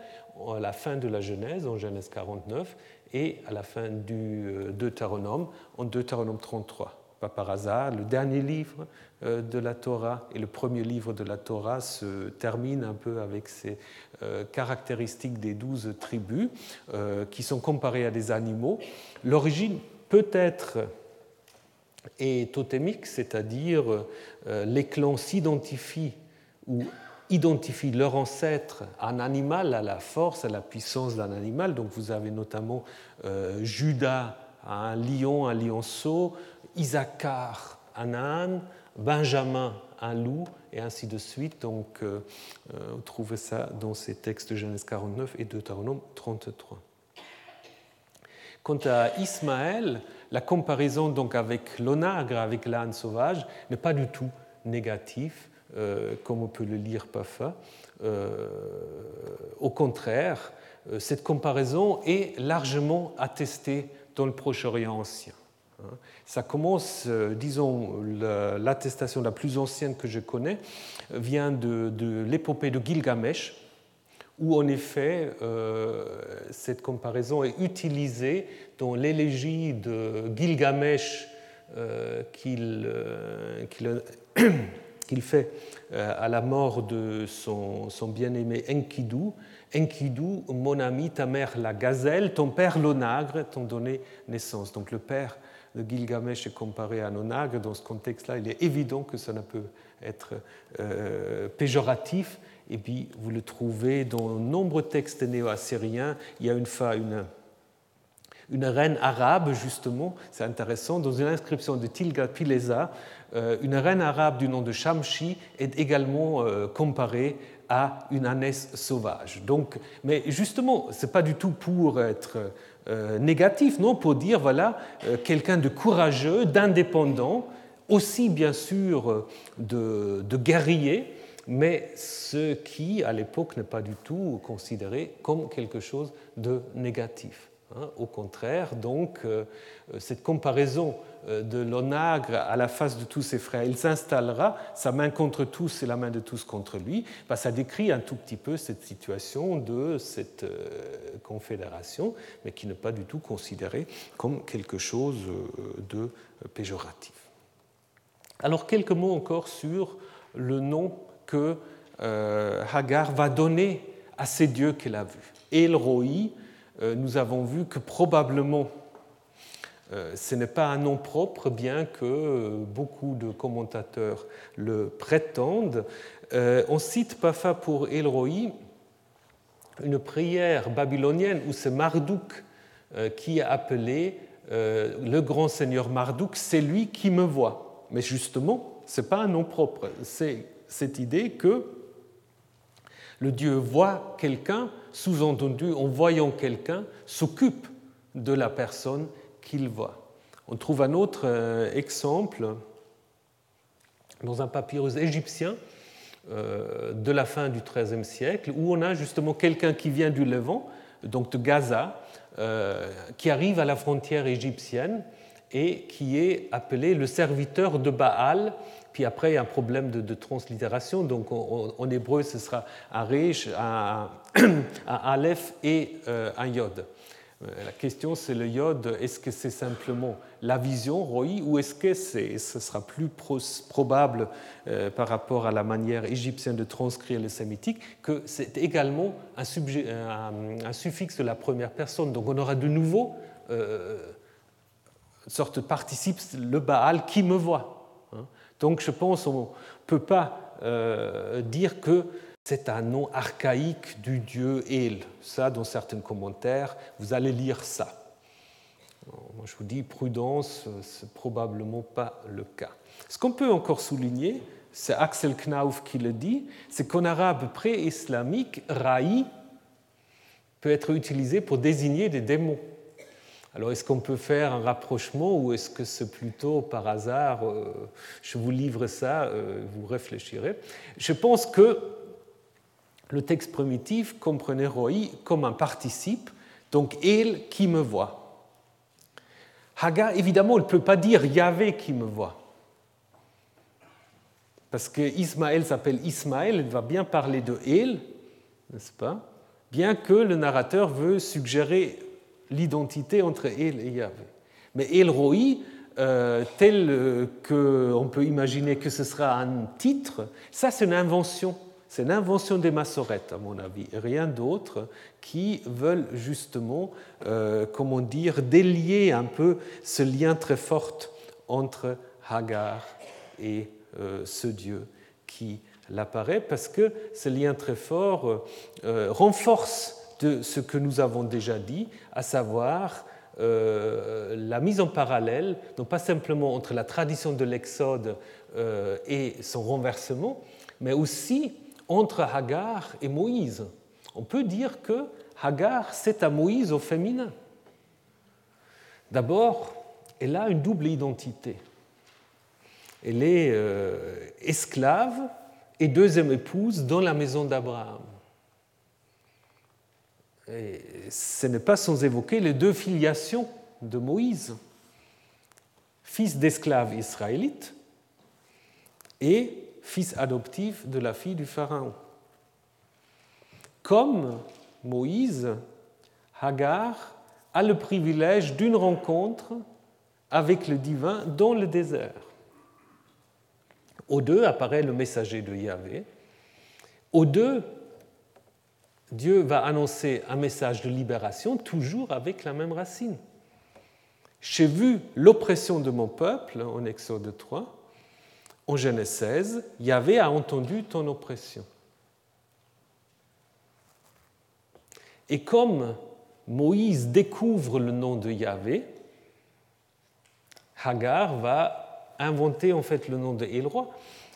à la fin de la Genèse, en Genèse 49, et à la fin du euh, Deutéronome, en Deutéronome 33. Pas par hasard, le dernier livre euh, de la Torah et le premier livre de la Torah se terminent un peu avec ces euh, caractéristiques des douze tribus qui sont comparées à des animaux. L'origine peut être est totémique, c'est-à-dire les clans s'identifient ou identifient leur ancêtre, un animal, à la force, à la puissance d'un animal. Donc vous avez notamment euh, Judas, un lion, un lionceau, Isaacar, un âne, Benjamin, un loup, et ainsi de suite. Donc euh, euh, vous trouvez ça dans ces textes de Genèse 49 et Deutéronome 33. Quant à Ismaël, la comparaison donc avec l'onagre, avec l'âne sauvage, n'est pas du tout négative euh, comme on peut le lire parfois. Euh, au contraire, euh, cette comparaison est largement attestée dans le Proche-Orient ancien. Hein. Ça commence, disons, l'attestation la plus ancienne que je connais vient de, l'épopée de Gilgamesh, où en effet cette comparaison est utilisée dans l'élégie de Gilgamesh qu'il *clears throat* qu'il fait euh, à la mort de son, bien-aimé Enkidu. Enkidu, mon ami, ta mère la gazelle, ton père l'onagre t'ont donné naissance. Donc le père de Gilgamesh est comparé à un onagre. Dans ce contexte-là, il est évident que ça ne peut être euh, péjoratif. Et puis vous le trouvez dans nombreux textes néo-assyriens. Il y a une fois une une reine arabe, justement, c'est intéressant, dans une inscription de Tilga-Pilesa, euh, une reine arabe du nom de Shamshi est également euh, comparée à une ânesse sauvage. Donc, mais justement, ce n'est pas du tout pour être euh, négatif, non, pour dire, voilà, quelqu'un de courageux, d'indépendant, aussi bien sûr de guerrier, mais ce qui, à l'époque, n'est pas du tout considéré comme quelque chose de négatif. Hein. Au contraire, donc, euh, cette comparaison euh, de l'onagre à la face de tous ses frères, il s'installera, sa main contre tous et la main de tous contre lui, bah, ça décrit un tout petit peu cette situation de cette euh, confédération, mais qui n'est pas du tout considérée comme quelque chose de péjoratif. Alors quelques mots encore sur le nom que Hagar va donner à ces dieux qu'elle a vus. El Roi, euh, nous avons vu que probablement euh, ce n'est pas un nom propre, bien que euh, beaucoup de commentateurs le prétendent. On cite parfois pour Elroi une prière babylonienne où c'est Marduk qui a appelé le grand seigneur Marduk, c'est lui qui me voit. Mais justement, ce n'est pas un nom propre, c'est cette idée que le Dieu voit quelqu'un sous-entendu, en voyant quelqu'un, s'occupe de la personne qu'il voit. On trouve un autre euh, exemple dans un papyrus égyptien euh, de la fin du XIIIe siècle, où on a justement quelqu'un qui vient du Levant, donc de Gaza, euh, qui arrive à la frontière égyptienne et qui est appelé le serviteur de Baal puis après, il y a un problème de, translittération. Donc en, hébreu, ce sera un Rish, un, Aleph et euh, un Yod. La question, c'est le yod, est-ce que c'est simplement la vision, roi, ou est-ce que ce sera plus probable par rapport à la manière égyptienne de transcrire le sémitique, que c'est également un, un, suffixe de la première personne. Donc on aura de nouveau une sorte de participe, le Baal qui me voit. Donc je pense qu'on ne peut pas dire que c'est un nom archaïque du dieu El. Ça, dans certains commentaires, vous allez lire ça. Moi, je vous dis, prudence, c'est probablement pas le cas. Ce qu'on peut encore souligner, c'est Axel Knauf qui le dit, c'est qu'en arabe pré-islamique, raï peut être utilisé pour désigner des démons. Alors, est-ce qu'on peut faire un rapprochement ou est-ce que c'est plutôt par hasard euh, Je vous livre ça, euh, vous réfléchirez. Je pense que le texte primitif comprenait roi comme un participe, donc il qui me voit. Hagar, évidemment, ne peut pas dire Yahvé qui me voit. Parce que Ismaël s'appelle Ismaël, elle va bien parler de El, n'est-ce pas? Bien que le narrateur veut suggérer l'identité entre El et Yahvé. Mais El Roi, euh, tel euh, qu'on peut imaginer que ce sera un titre, ça c'est une invention c'est l'invention des massorettes, à mon avis, rien d'autre, qui veulent justement, euh, comment dire, délier un peu ce lien très fort entre Hagar et ce Dieu qui l'apparaît, parce que ce lien très fort renforce de ce que nous avons déjà dit, à savoir la mise en parallèle, non pas simplement entre la tradition de l'Exode et son renversement, mais aussi entre Hagar et Moïse. On peut dire que Hagar, c'est à Moïse au féminin. D'abord, elle a une double identité. Elle est euh, esclave et deuxième épouse dans la maison d'Abraham. Ce n'est pas sans évoquer les deux filiations de Moïse, fils d'esclaves israélites et fils adoptif de la fille du Pharaon. Comme Moïse, Hagar a le privilège d'une rencontre avec le divin dans le désert. Au deux apparaît le messager de Yahvé. Au deux, Dieu va annoncer un message de libération, toujours avec la même racine. J'ai vu l'oppression de mon peuple, en Exode 3, en Genèse 16, Yahvé a entendu ton oppression. Et comme Moïse découvre le nom de Yahvé, Hagar va inventer en fait le nom de Elroi,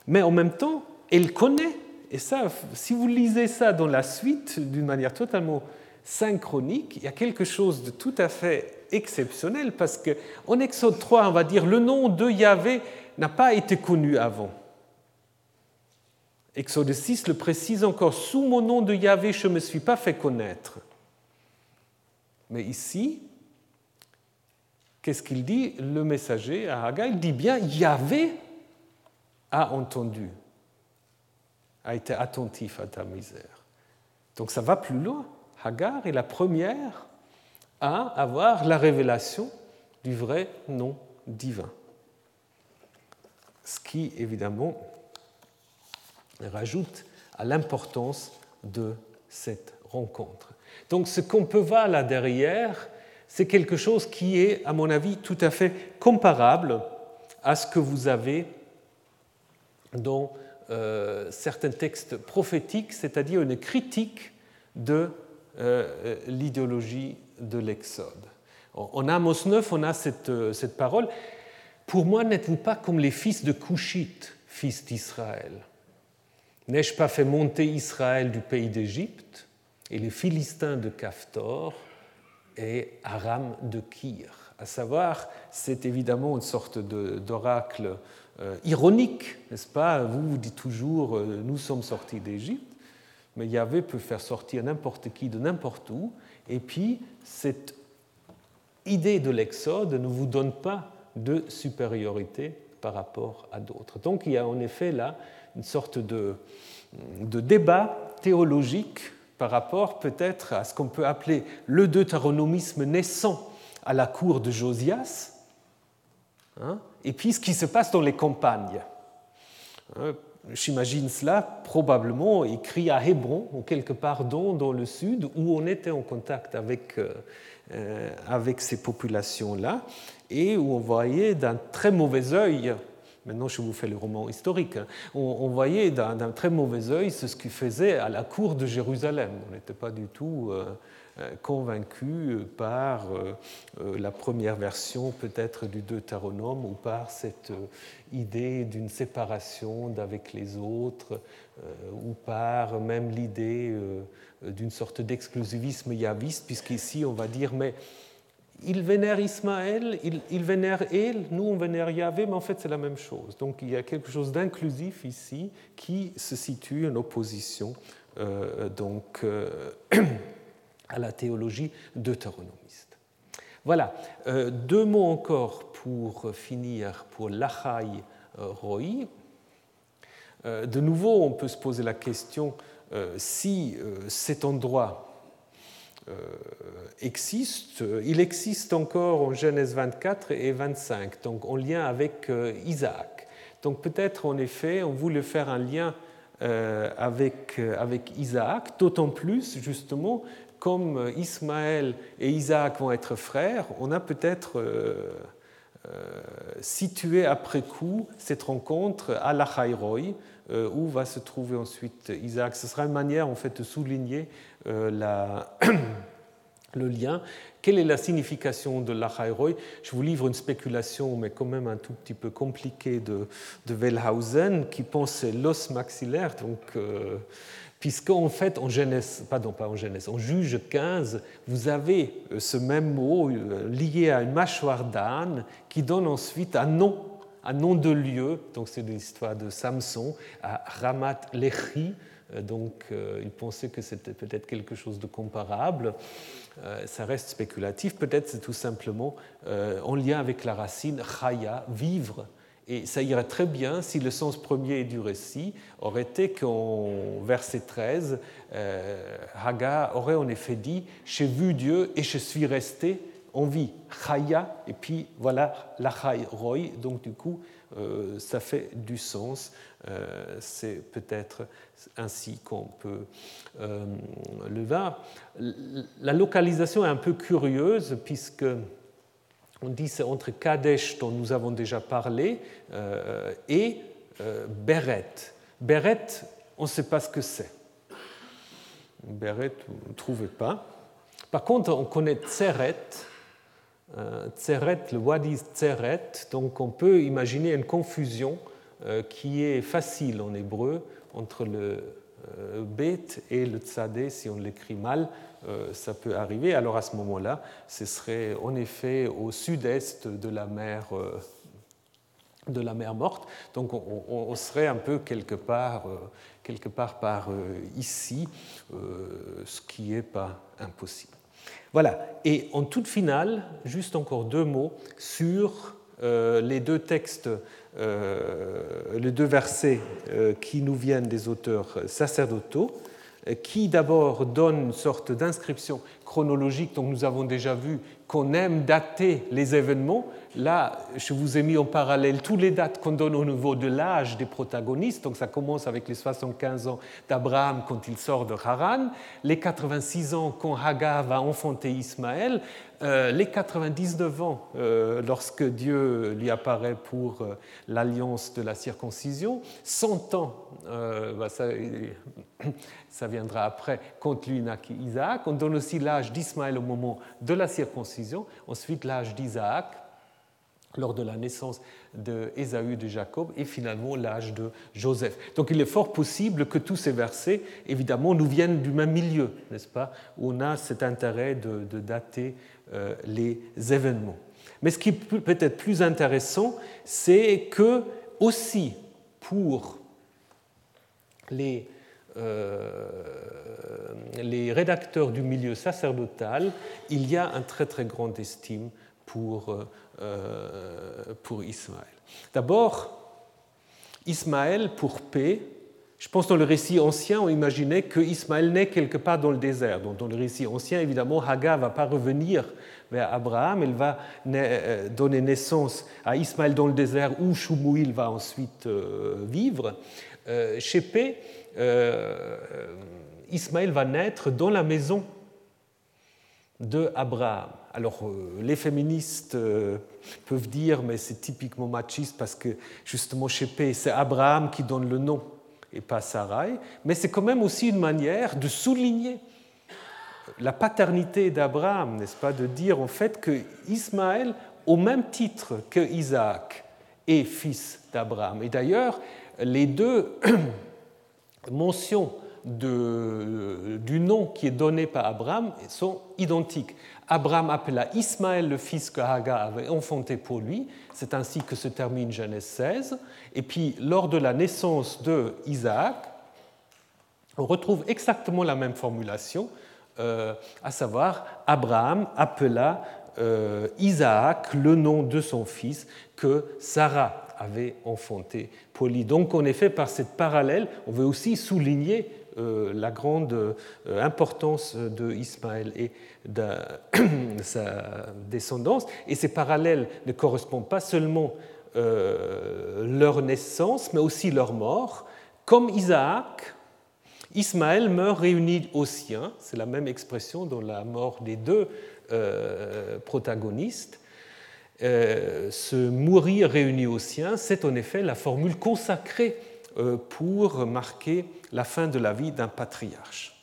mais en même temps, elle connaît, et ça, si vous lisez ça dans la suite d'une manière totalement synchronique, il y a quelque chose de tout à fait exceptionnel parce qu'en Exode 3, on va dire le nom de Yahvé n'a pas été connu avant. Exode 6 le précise encore, sous mon nom de Yahvé, je ne me suis pas fait connaître. Mais ici, qu'est-ce qu'il dit? Le messager à il dit bien, Yahvé a entendu, a été attentif à ta misère. Donc ça va plus loin. Hagar est la première à avoir la révélation du vrai nom divin ce qui évidemment rajoute à l'importance de cette rencontre. Donc ce qu'on peut voir là derrière, c'est quelque chose qui est, à mon avis, tout à fait comparable à ce que vous avez dans certains textes prophétiques, c'est-à-dire une critique de euh, l'idéologie de l'Exode. En Amos 9, on a cette, euh, cette parole. Pour moi, n'êtes-vous pas comme les fils de Couchite, fils d'Israël? N'ai-je pas fait monter Israël du pays d'Égypte et les Philistins de Caphtor et Aram de Kir? À savoir, c'est évidemment une sorte d'oracle euh, ironique, n'est-ce pas? Vous vous dites toujours, euh, nous sommes sortis d'Égypte, mais Yahvé peut faire sortir n'importe qui de n'importe où, et puis cette idée de l'Exode ne vous donne pas de supériorité par rapport à d'autres. Donc il y a en effet là une sorte de, débat théologique par rapport peut-être à ce qu'on peut appeler le deutéronomisme naissant à la cour de Josias, hein, et puis ce qui se passe dans les campagnes. Hein, j'imagine cela probablement écrit à Hébron, ou quelque part dans, le sud, où on était en contact avec, euh, euh, avec ces populations-là, et où on voyait d'un très mauvais œil Maintenant, je vous fais le roman historique. Hein. On, voyait d'un très mauvais œil ce qu'il faisait à la cour de Jérusalem. On n'était pas du tout euh, euh, convaincu par euh, la première version peut-être du Deutéronome ou par cette idée d'une séparation d'avec les autres ou par même l'idée d'une sorte d'exclusivisme yaviste, puisqu'ici on va dire mais il vénère Ismaël, il, vénère El, nous on vénère Yahvé, mais en fait c'est la même chose. Donc il y a quelque chose d'inclusif ici qui se situe en opposition euh, donc, euh, à la théologie deutéronomiste. Voilà, euh, deux mots encore pour finir pour l'Achai Roi. de nouveau, on peut se poser la question si cet endroit euh, existe. Il existe encore en Genèse 24 et 25, donc en lien avec euh, Isaac. Donc peut-être en effet, on voulait faire un lien euh, avec, avec Isaac, d'autant plus justement comme Ismaël et Isaac vont être frères, on a peut-être situé après coup cette rencontre à la où va se trouver ensuite Isaac. Ce sera une manière en fait de souligner *clears throat* le lien. Quelle est la signification de l'Achairoi Je vous livre une spéculation, mais quand même un tout petit peu compliquée, de, de Wellhausen, qui pensait l'os maxillaire. Donc, euh, puisqu'en fait, en Genèse, pardon, pas en Genèse, en Juge 15, vous avez euh, ce même mot euh, lié à une mâchoire d'âne qui donne ensuite un nom, un nom de lieu. Donc, c'est l'histoire de Samson à Ramat Lechi. Donc, il pensait que c'était peut-être quelque chose de comparable. Euh, ça reste spéculatif. Peut-être c'est tout simplement euh, en lien avec la racine chaya, vivre. Et ça irait très bien si le sens premier du récit aurait été qu'en verset 13, euh, Hagar aurait en effet dit J'ai vu Dieu et je suis resté en vie. Chaya, et puis voilà, la roy. Donc du coup, ça fait du sens. c'est peut-être ainsi qu'on peut euh, le voir. La localisation est un peu curieuse puisque on dit c'est entre Kadesh dont nous avons déjà parlé euh, et euh, Beret. Beret, on ne sait pas ce que c'est. Beret, vous ne trouvez pas. Par contre, on connaît Tseret, Tseret, le Wadi Tseret, donc on peut imaginer une confusion qui est facile en hébreu entre le euh, Bet et le Tzadé, si on l'écrit mal, euh, ça peut arriver. Alors à ce moment-là, ce serait en effet au sud-est de la mer euh, de la mer morte. Donc on, serait un peu quelque part, quelque part par ici, ce qui n'est pas impossible. Voilà. Et en toute finale, juste encore deux mots sur les deux textes euh, les deux versets euh, qui nous viennent des auteurs sacerdotaux, euh, qui d'abord donnent une sorte d'inscription chronologique, dont nous avons déjà vu qu'on aime dater les événements. Là, je vous ai mis en parallèle tous les dates qu'on donne au niveau de l'âge des protagonistes. Donc ça commence avec les 75 ans d'Abraham quand il sort de Haran, les 86 ans quand Hagar va enfanter Ismaël, euh, les 99 ans euh, lorsque Dieu lui apparaît pour euh, l'alliance de la circoncision, 100 ans, bah, *coughs* ça, viendra après, quand lui naquit Isaac. On donne aussi l'âge d'Ismaël au moment de la circoncision, ensuite l'âge d'Isaac lors de la naissance d'Ésaü de Jacob et finalement l'âge de Joseph. Donc il est fort possible que tous ces versets, évidemment, nous viennent du même milieu, n'est-ce pas, on a cet intérêt de, dater les événements. Mais ce qui est peut-être plus intéressant, c'est que aussi pour les, euh, rédacteurs du milieu sacerdotal, il y a un très très grand estime pour, euh, pour Ismaël. D'abord, Ismaël, pour paix, Je pense dans le récit ancien, on imaginait que Ismaël naît quelque part dans le désert. Donc, dans le récit ancien, évidemment, Hagar va pas revenir vers Abraham, elle va euh, donner naissance à Ismaël dans le désert où Shumuil va ensuite euh, vivre. Euh, chez P, Ismaël va naître dans la maison de Abraham. Alors, les féministes peuvent dire, mais c'est typiquement machiste parce que justement chez c'est Abraham qui donne le nom et pas Sarai, mais c'est quand même aussi une manière de souligner la paternité d'Abraham, n'est-ce pas, de dire en fait que Ismaël, au même titre que Isaac, est fils d'Abraham. Et d'ailleurs, les deux *clears throat* mentions du nom qui est donné par Abraham sont identiques. Abraham appela Ismaël le fils que Hagar avait enfanté pour lui. C'est ainsi que se termine Genèse 16. Et puis, lors de la naissance de Isaac, on retrouve exactement la même formulation, euh, à savoir Abraham appela euh, Isaac le nom de son fils que Sarah avait enfanté pour lui. Donc, en effet, par cette parallèle, on veut aussi souligner la grande euh, importance de Ismaël et de *clears throat* sa descendance. Et ces parallèles ne correspondent pas seulement euh, leur naissance, mais aussi leur mort. Comme Isaac, Ismaël meurt réuni aux siens, c'est la même expression dans la mort des deux protagonistes. ce mourir réuni aux siens, c'est en effet la formule consacrée pour marquer la fin de la vie d'un patriarche.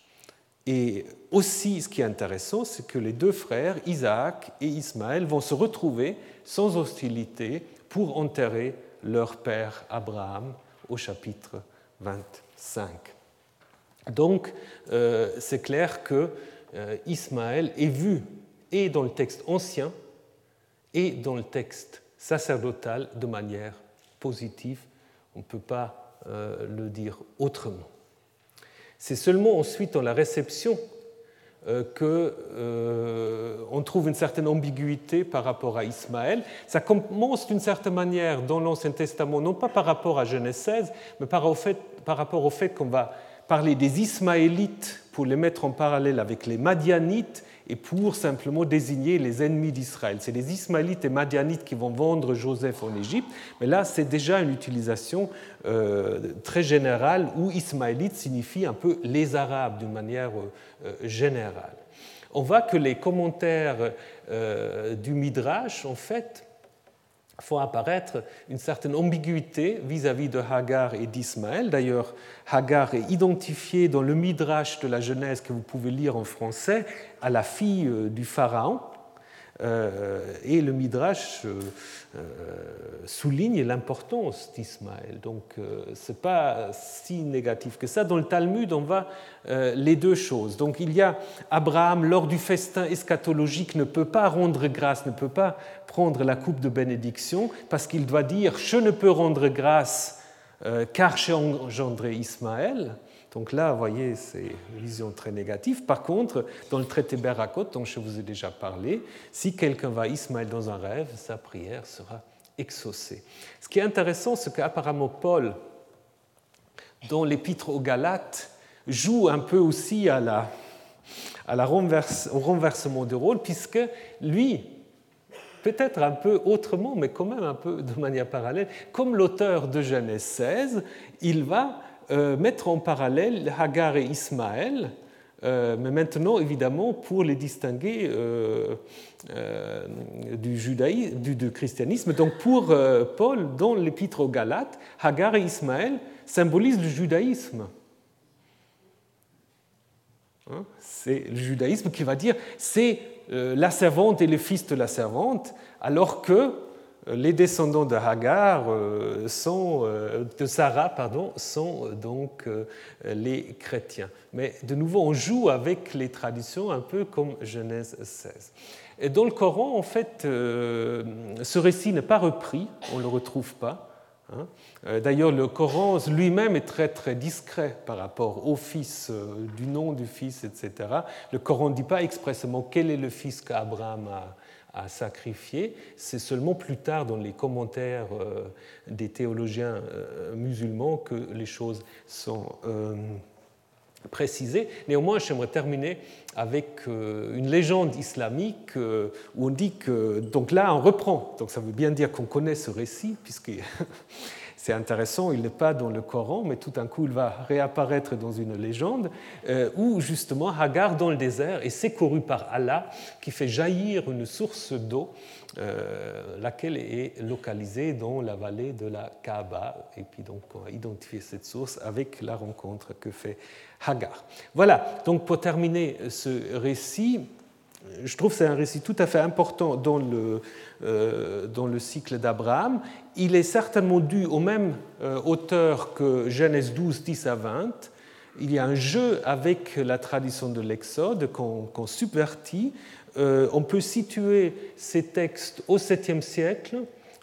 Et aussi, ce qui est intéressant, c'est que les deux frères, Isaac et Ismaël, vont se retrouver sans hostilité pour enterrer leur père Abraham au chapitre 25. Donc, euh, c'est clair que euh, Ismaël est vu et dans le texte ancien et dans le texte sacerdotal de manière positive. On ne peut pas euh, le dire autrement. C'est seulement ensuite dans la réception euh, qu'on euh, trouve une certaine ambiguïté par rapport à Ismaël. Ça commence d'une certaine manière dans l'Ancien Testament, non pas par rapport à Genèse 16, mais par, par rapport au fait qu'on va parler des Ismaélites pour les mettre en parallèle avec les Madianites et pour simplement désigner les ennemis d'Israël. C'est les Ismaélites et Madianites qui vont vendre Joseph en Égypte, mais là c'est déjà une utilisation euh, très générale où Ismaélite signifie un peu les Arabes d'une manière euh, générale. On voit que les commentaires euh, du Midrash, en fait, font apparaître une certaine ambiguïté vis-à-vis de Hagar et d'Ismaël. D'ailleurs, Hagar est identifiée dans le Midrash de la Genèse que vous pouvez lire en français à la fille euh, du Pharaon. Euh, et le Midrash euh, souligne l'importance d'Ismaël. Donc ce n'est pas si négatif que ça. Dans le Talmud, on voit les deux choses. Donc il y a Abraham, lors du festin eschatologique, ne peut pas rendre grâce, ne peut pas prendre la coupe de bénédiction, parce qu'il doit dire, je ne peux rendre grâce car j'ai engendré Ismaël. Donc là, vous voyez, c'est une vision très négative. Par contre, dans le traité Berakot, dont je vous ai déjà parlé, si quelqu'un va Ismaël dans un rêve, sa prière sera exaucée. Ce qui est intéressant, c'est qu'apparemment Paul, dans l'épître aux Galates, joue un peu aussi à la, à la au renversement de rôle, puisque lui, peut-être un peu autrement, mais quand même un peu de manière parallèle, comme l'auteur de Genèse 16, il va mettre en parallèle Hagar et Ismaël, euh, mais maintenant, évidemment, pour les distinguer euh, du, judaïsme, du, christianisme. Donc, pour Paul, dans l'Épître aux Galates, Hagar et Ismaël symbolisent le judaïsme. Hein, c'est le judaïsme qui va dire c'est la servante et le fils de la servante, alors que les descendants de Hagar euh, sont, euh, de Sarah pardon, sont donc euh, les chrétiens. Mais de nouveau, on joue avec les traditions un peu comme Genèse 16. Et dans le Coran, en fait, ce récit n'est pas repris, on ne le retrouve pas. Hein. D'ailleurs, le Coran lui-même est très très discret par rapport au fils, du nom du fils, etc. Le Coran ne dit pas expressément quel est le fils qu'Abraham a, à sacrifier. C'est seulement plus tard dans les commentaires des théologiens musulmans que les choses sont précisées. Néanmoins, j'aimerais terminer avec une légende islamique où on dit que, donc là, on reprend, donc ça veut bien dire qu'on connaît ce récit, puisque c'est intéressant, il n'est pas dans le Coran, mais tout d'un coup il va réapparaître dans une légende euh, où justement Hagar dans le désert est secourue par Allah qui fait jaillir une source d'eau, euh, laquelle est localisée dans la vallée de la Kaaba. Et puis donc on va identifier cette source avec la rencontre que fait Hagar. Voilà, donc pour terminer ce récit, je trouve que c'est un récit tout à fait important dans le, euh, dans le cycle d'Abraham. Il est certainement dû au même euh, auteur que Genèse 12, 10 à 20. Il y a un jeu avec la tradition de l'Exode qu'on subvertit. Euh, on peut situer ces textes au 7e siècle,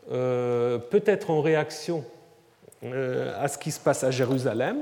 peut-être en réaction à ce qui se passe à Jérusalem,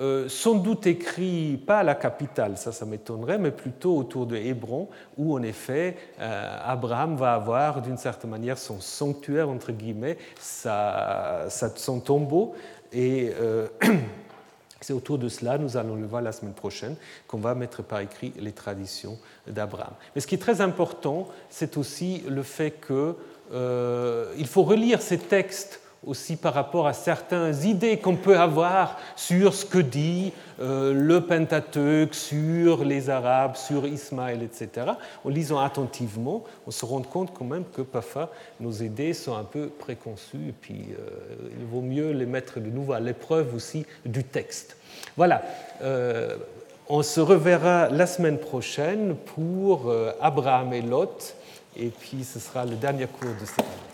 euh, sans doute écrit pas à la capitale, ça, ça m'étonnerait, mais plutôt autour de Hébron, où en effet euh, Abraham va avoir d'une certaine manière son sanctuaire, entre guillemets, sa, son tombeau. Et euh, *clears throat* c'est autour de cela, nous allons le voir la semaine prochaine, qu'on va mettre par écrit les traditions d'Abraham. Mais ce qui est très important, c'est aussi le fait qu'il faut relire ces textes aussi par rapport à certaines idées qu'on peut avoir sur ce que dit euh, le Pentateuque, sur les Arabes, sur Ismaël, etc. En lisant attentivement, on se rend compte quand même que parfois nos idées sont un peu préconçues, et puis euh, il vaut mieux les mettre de nouveau à l'épreuve aussi du texte. Voilà. Euh, on se reverra la semaine prochaine pour Abraham et Lot, et puis ce sera le dernier cours de cette année.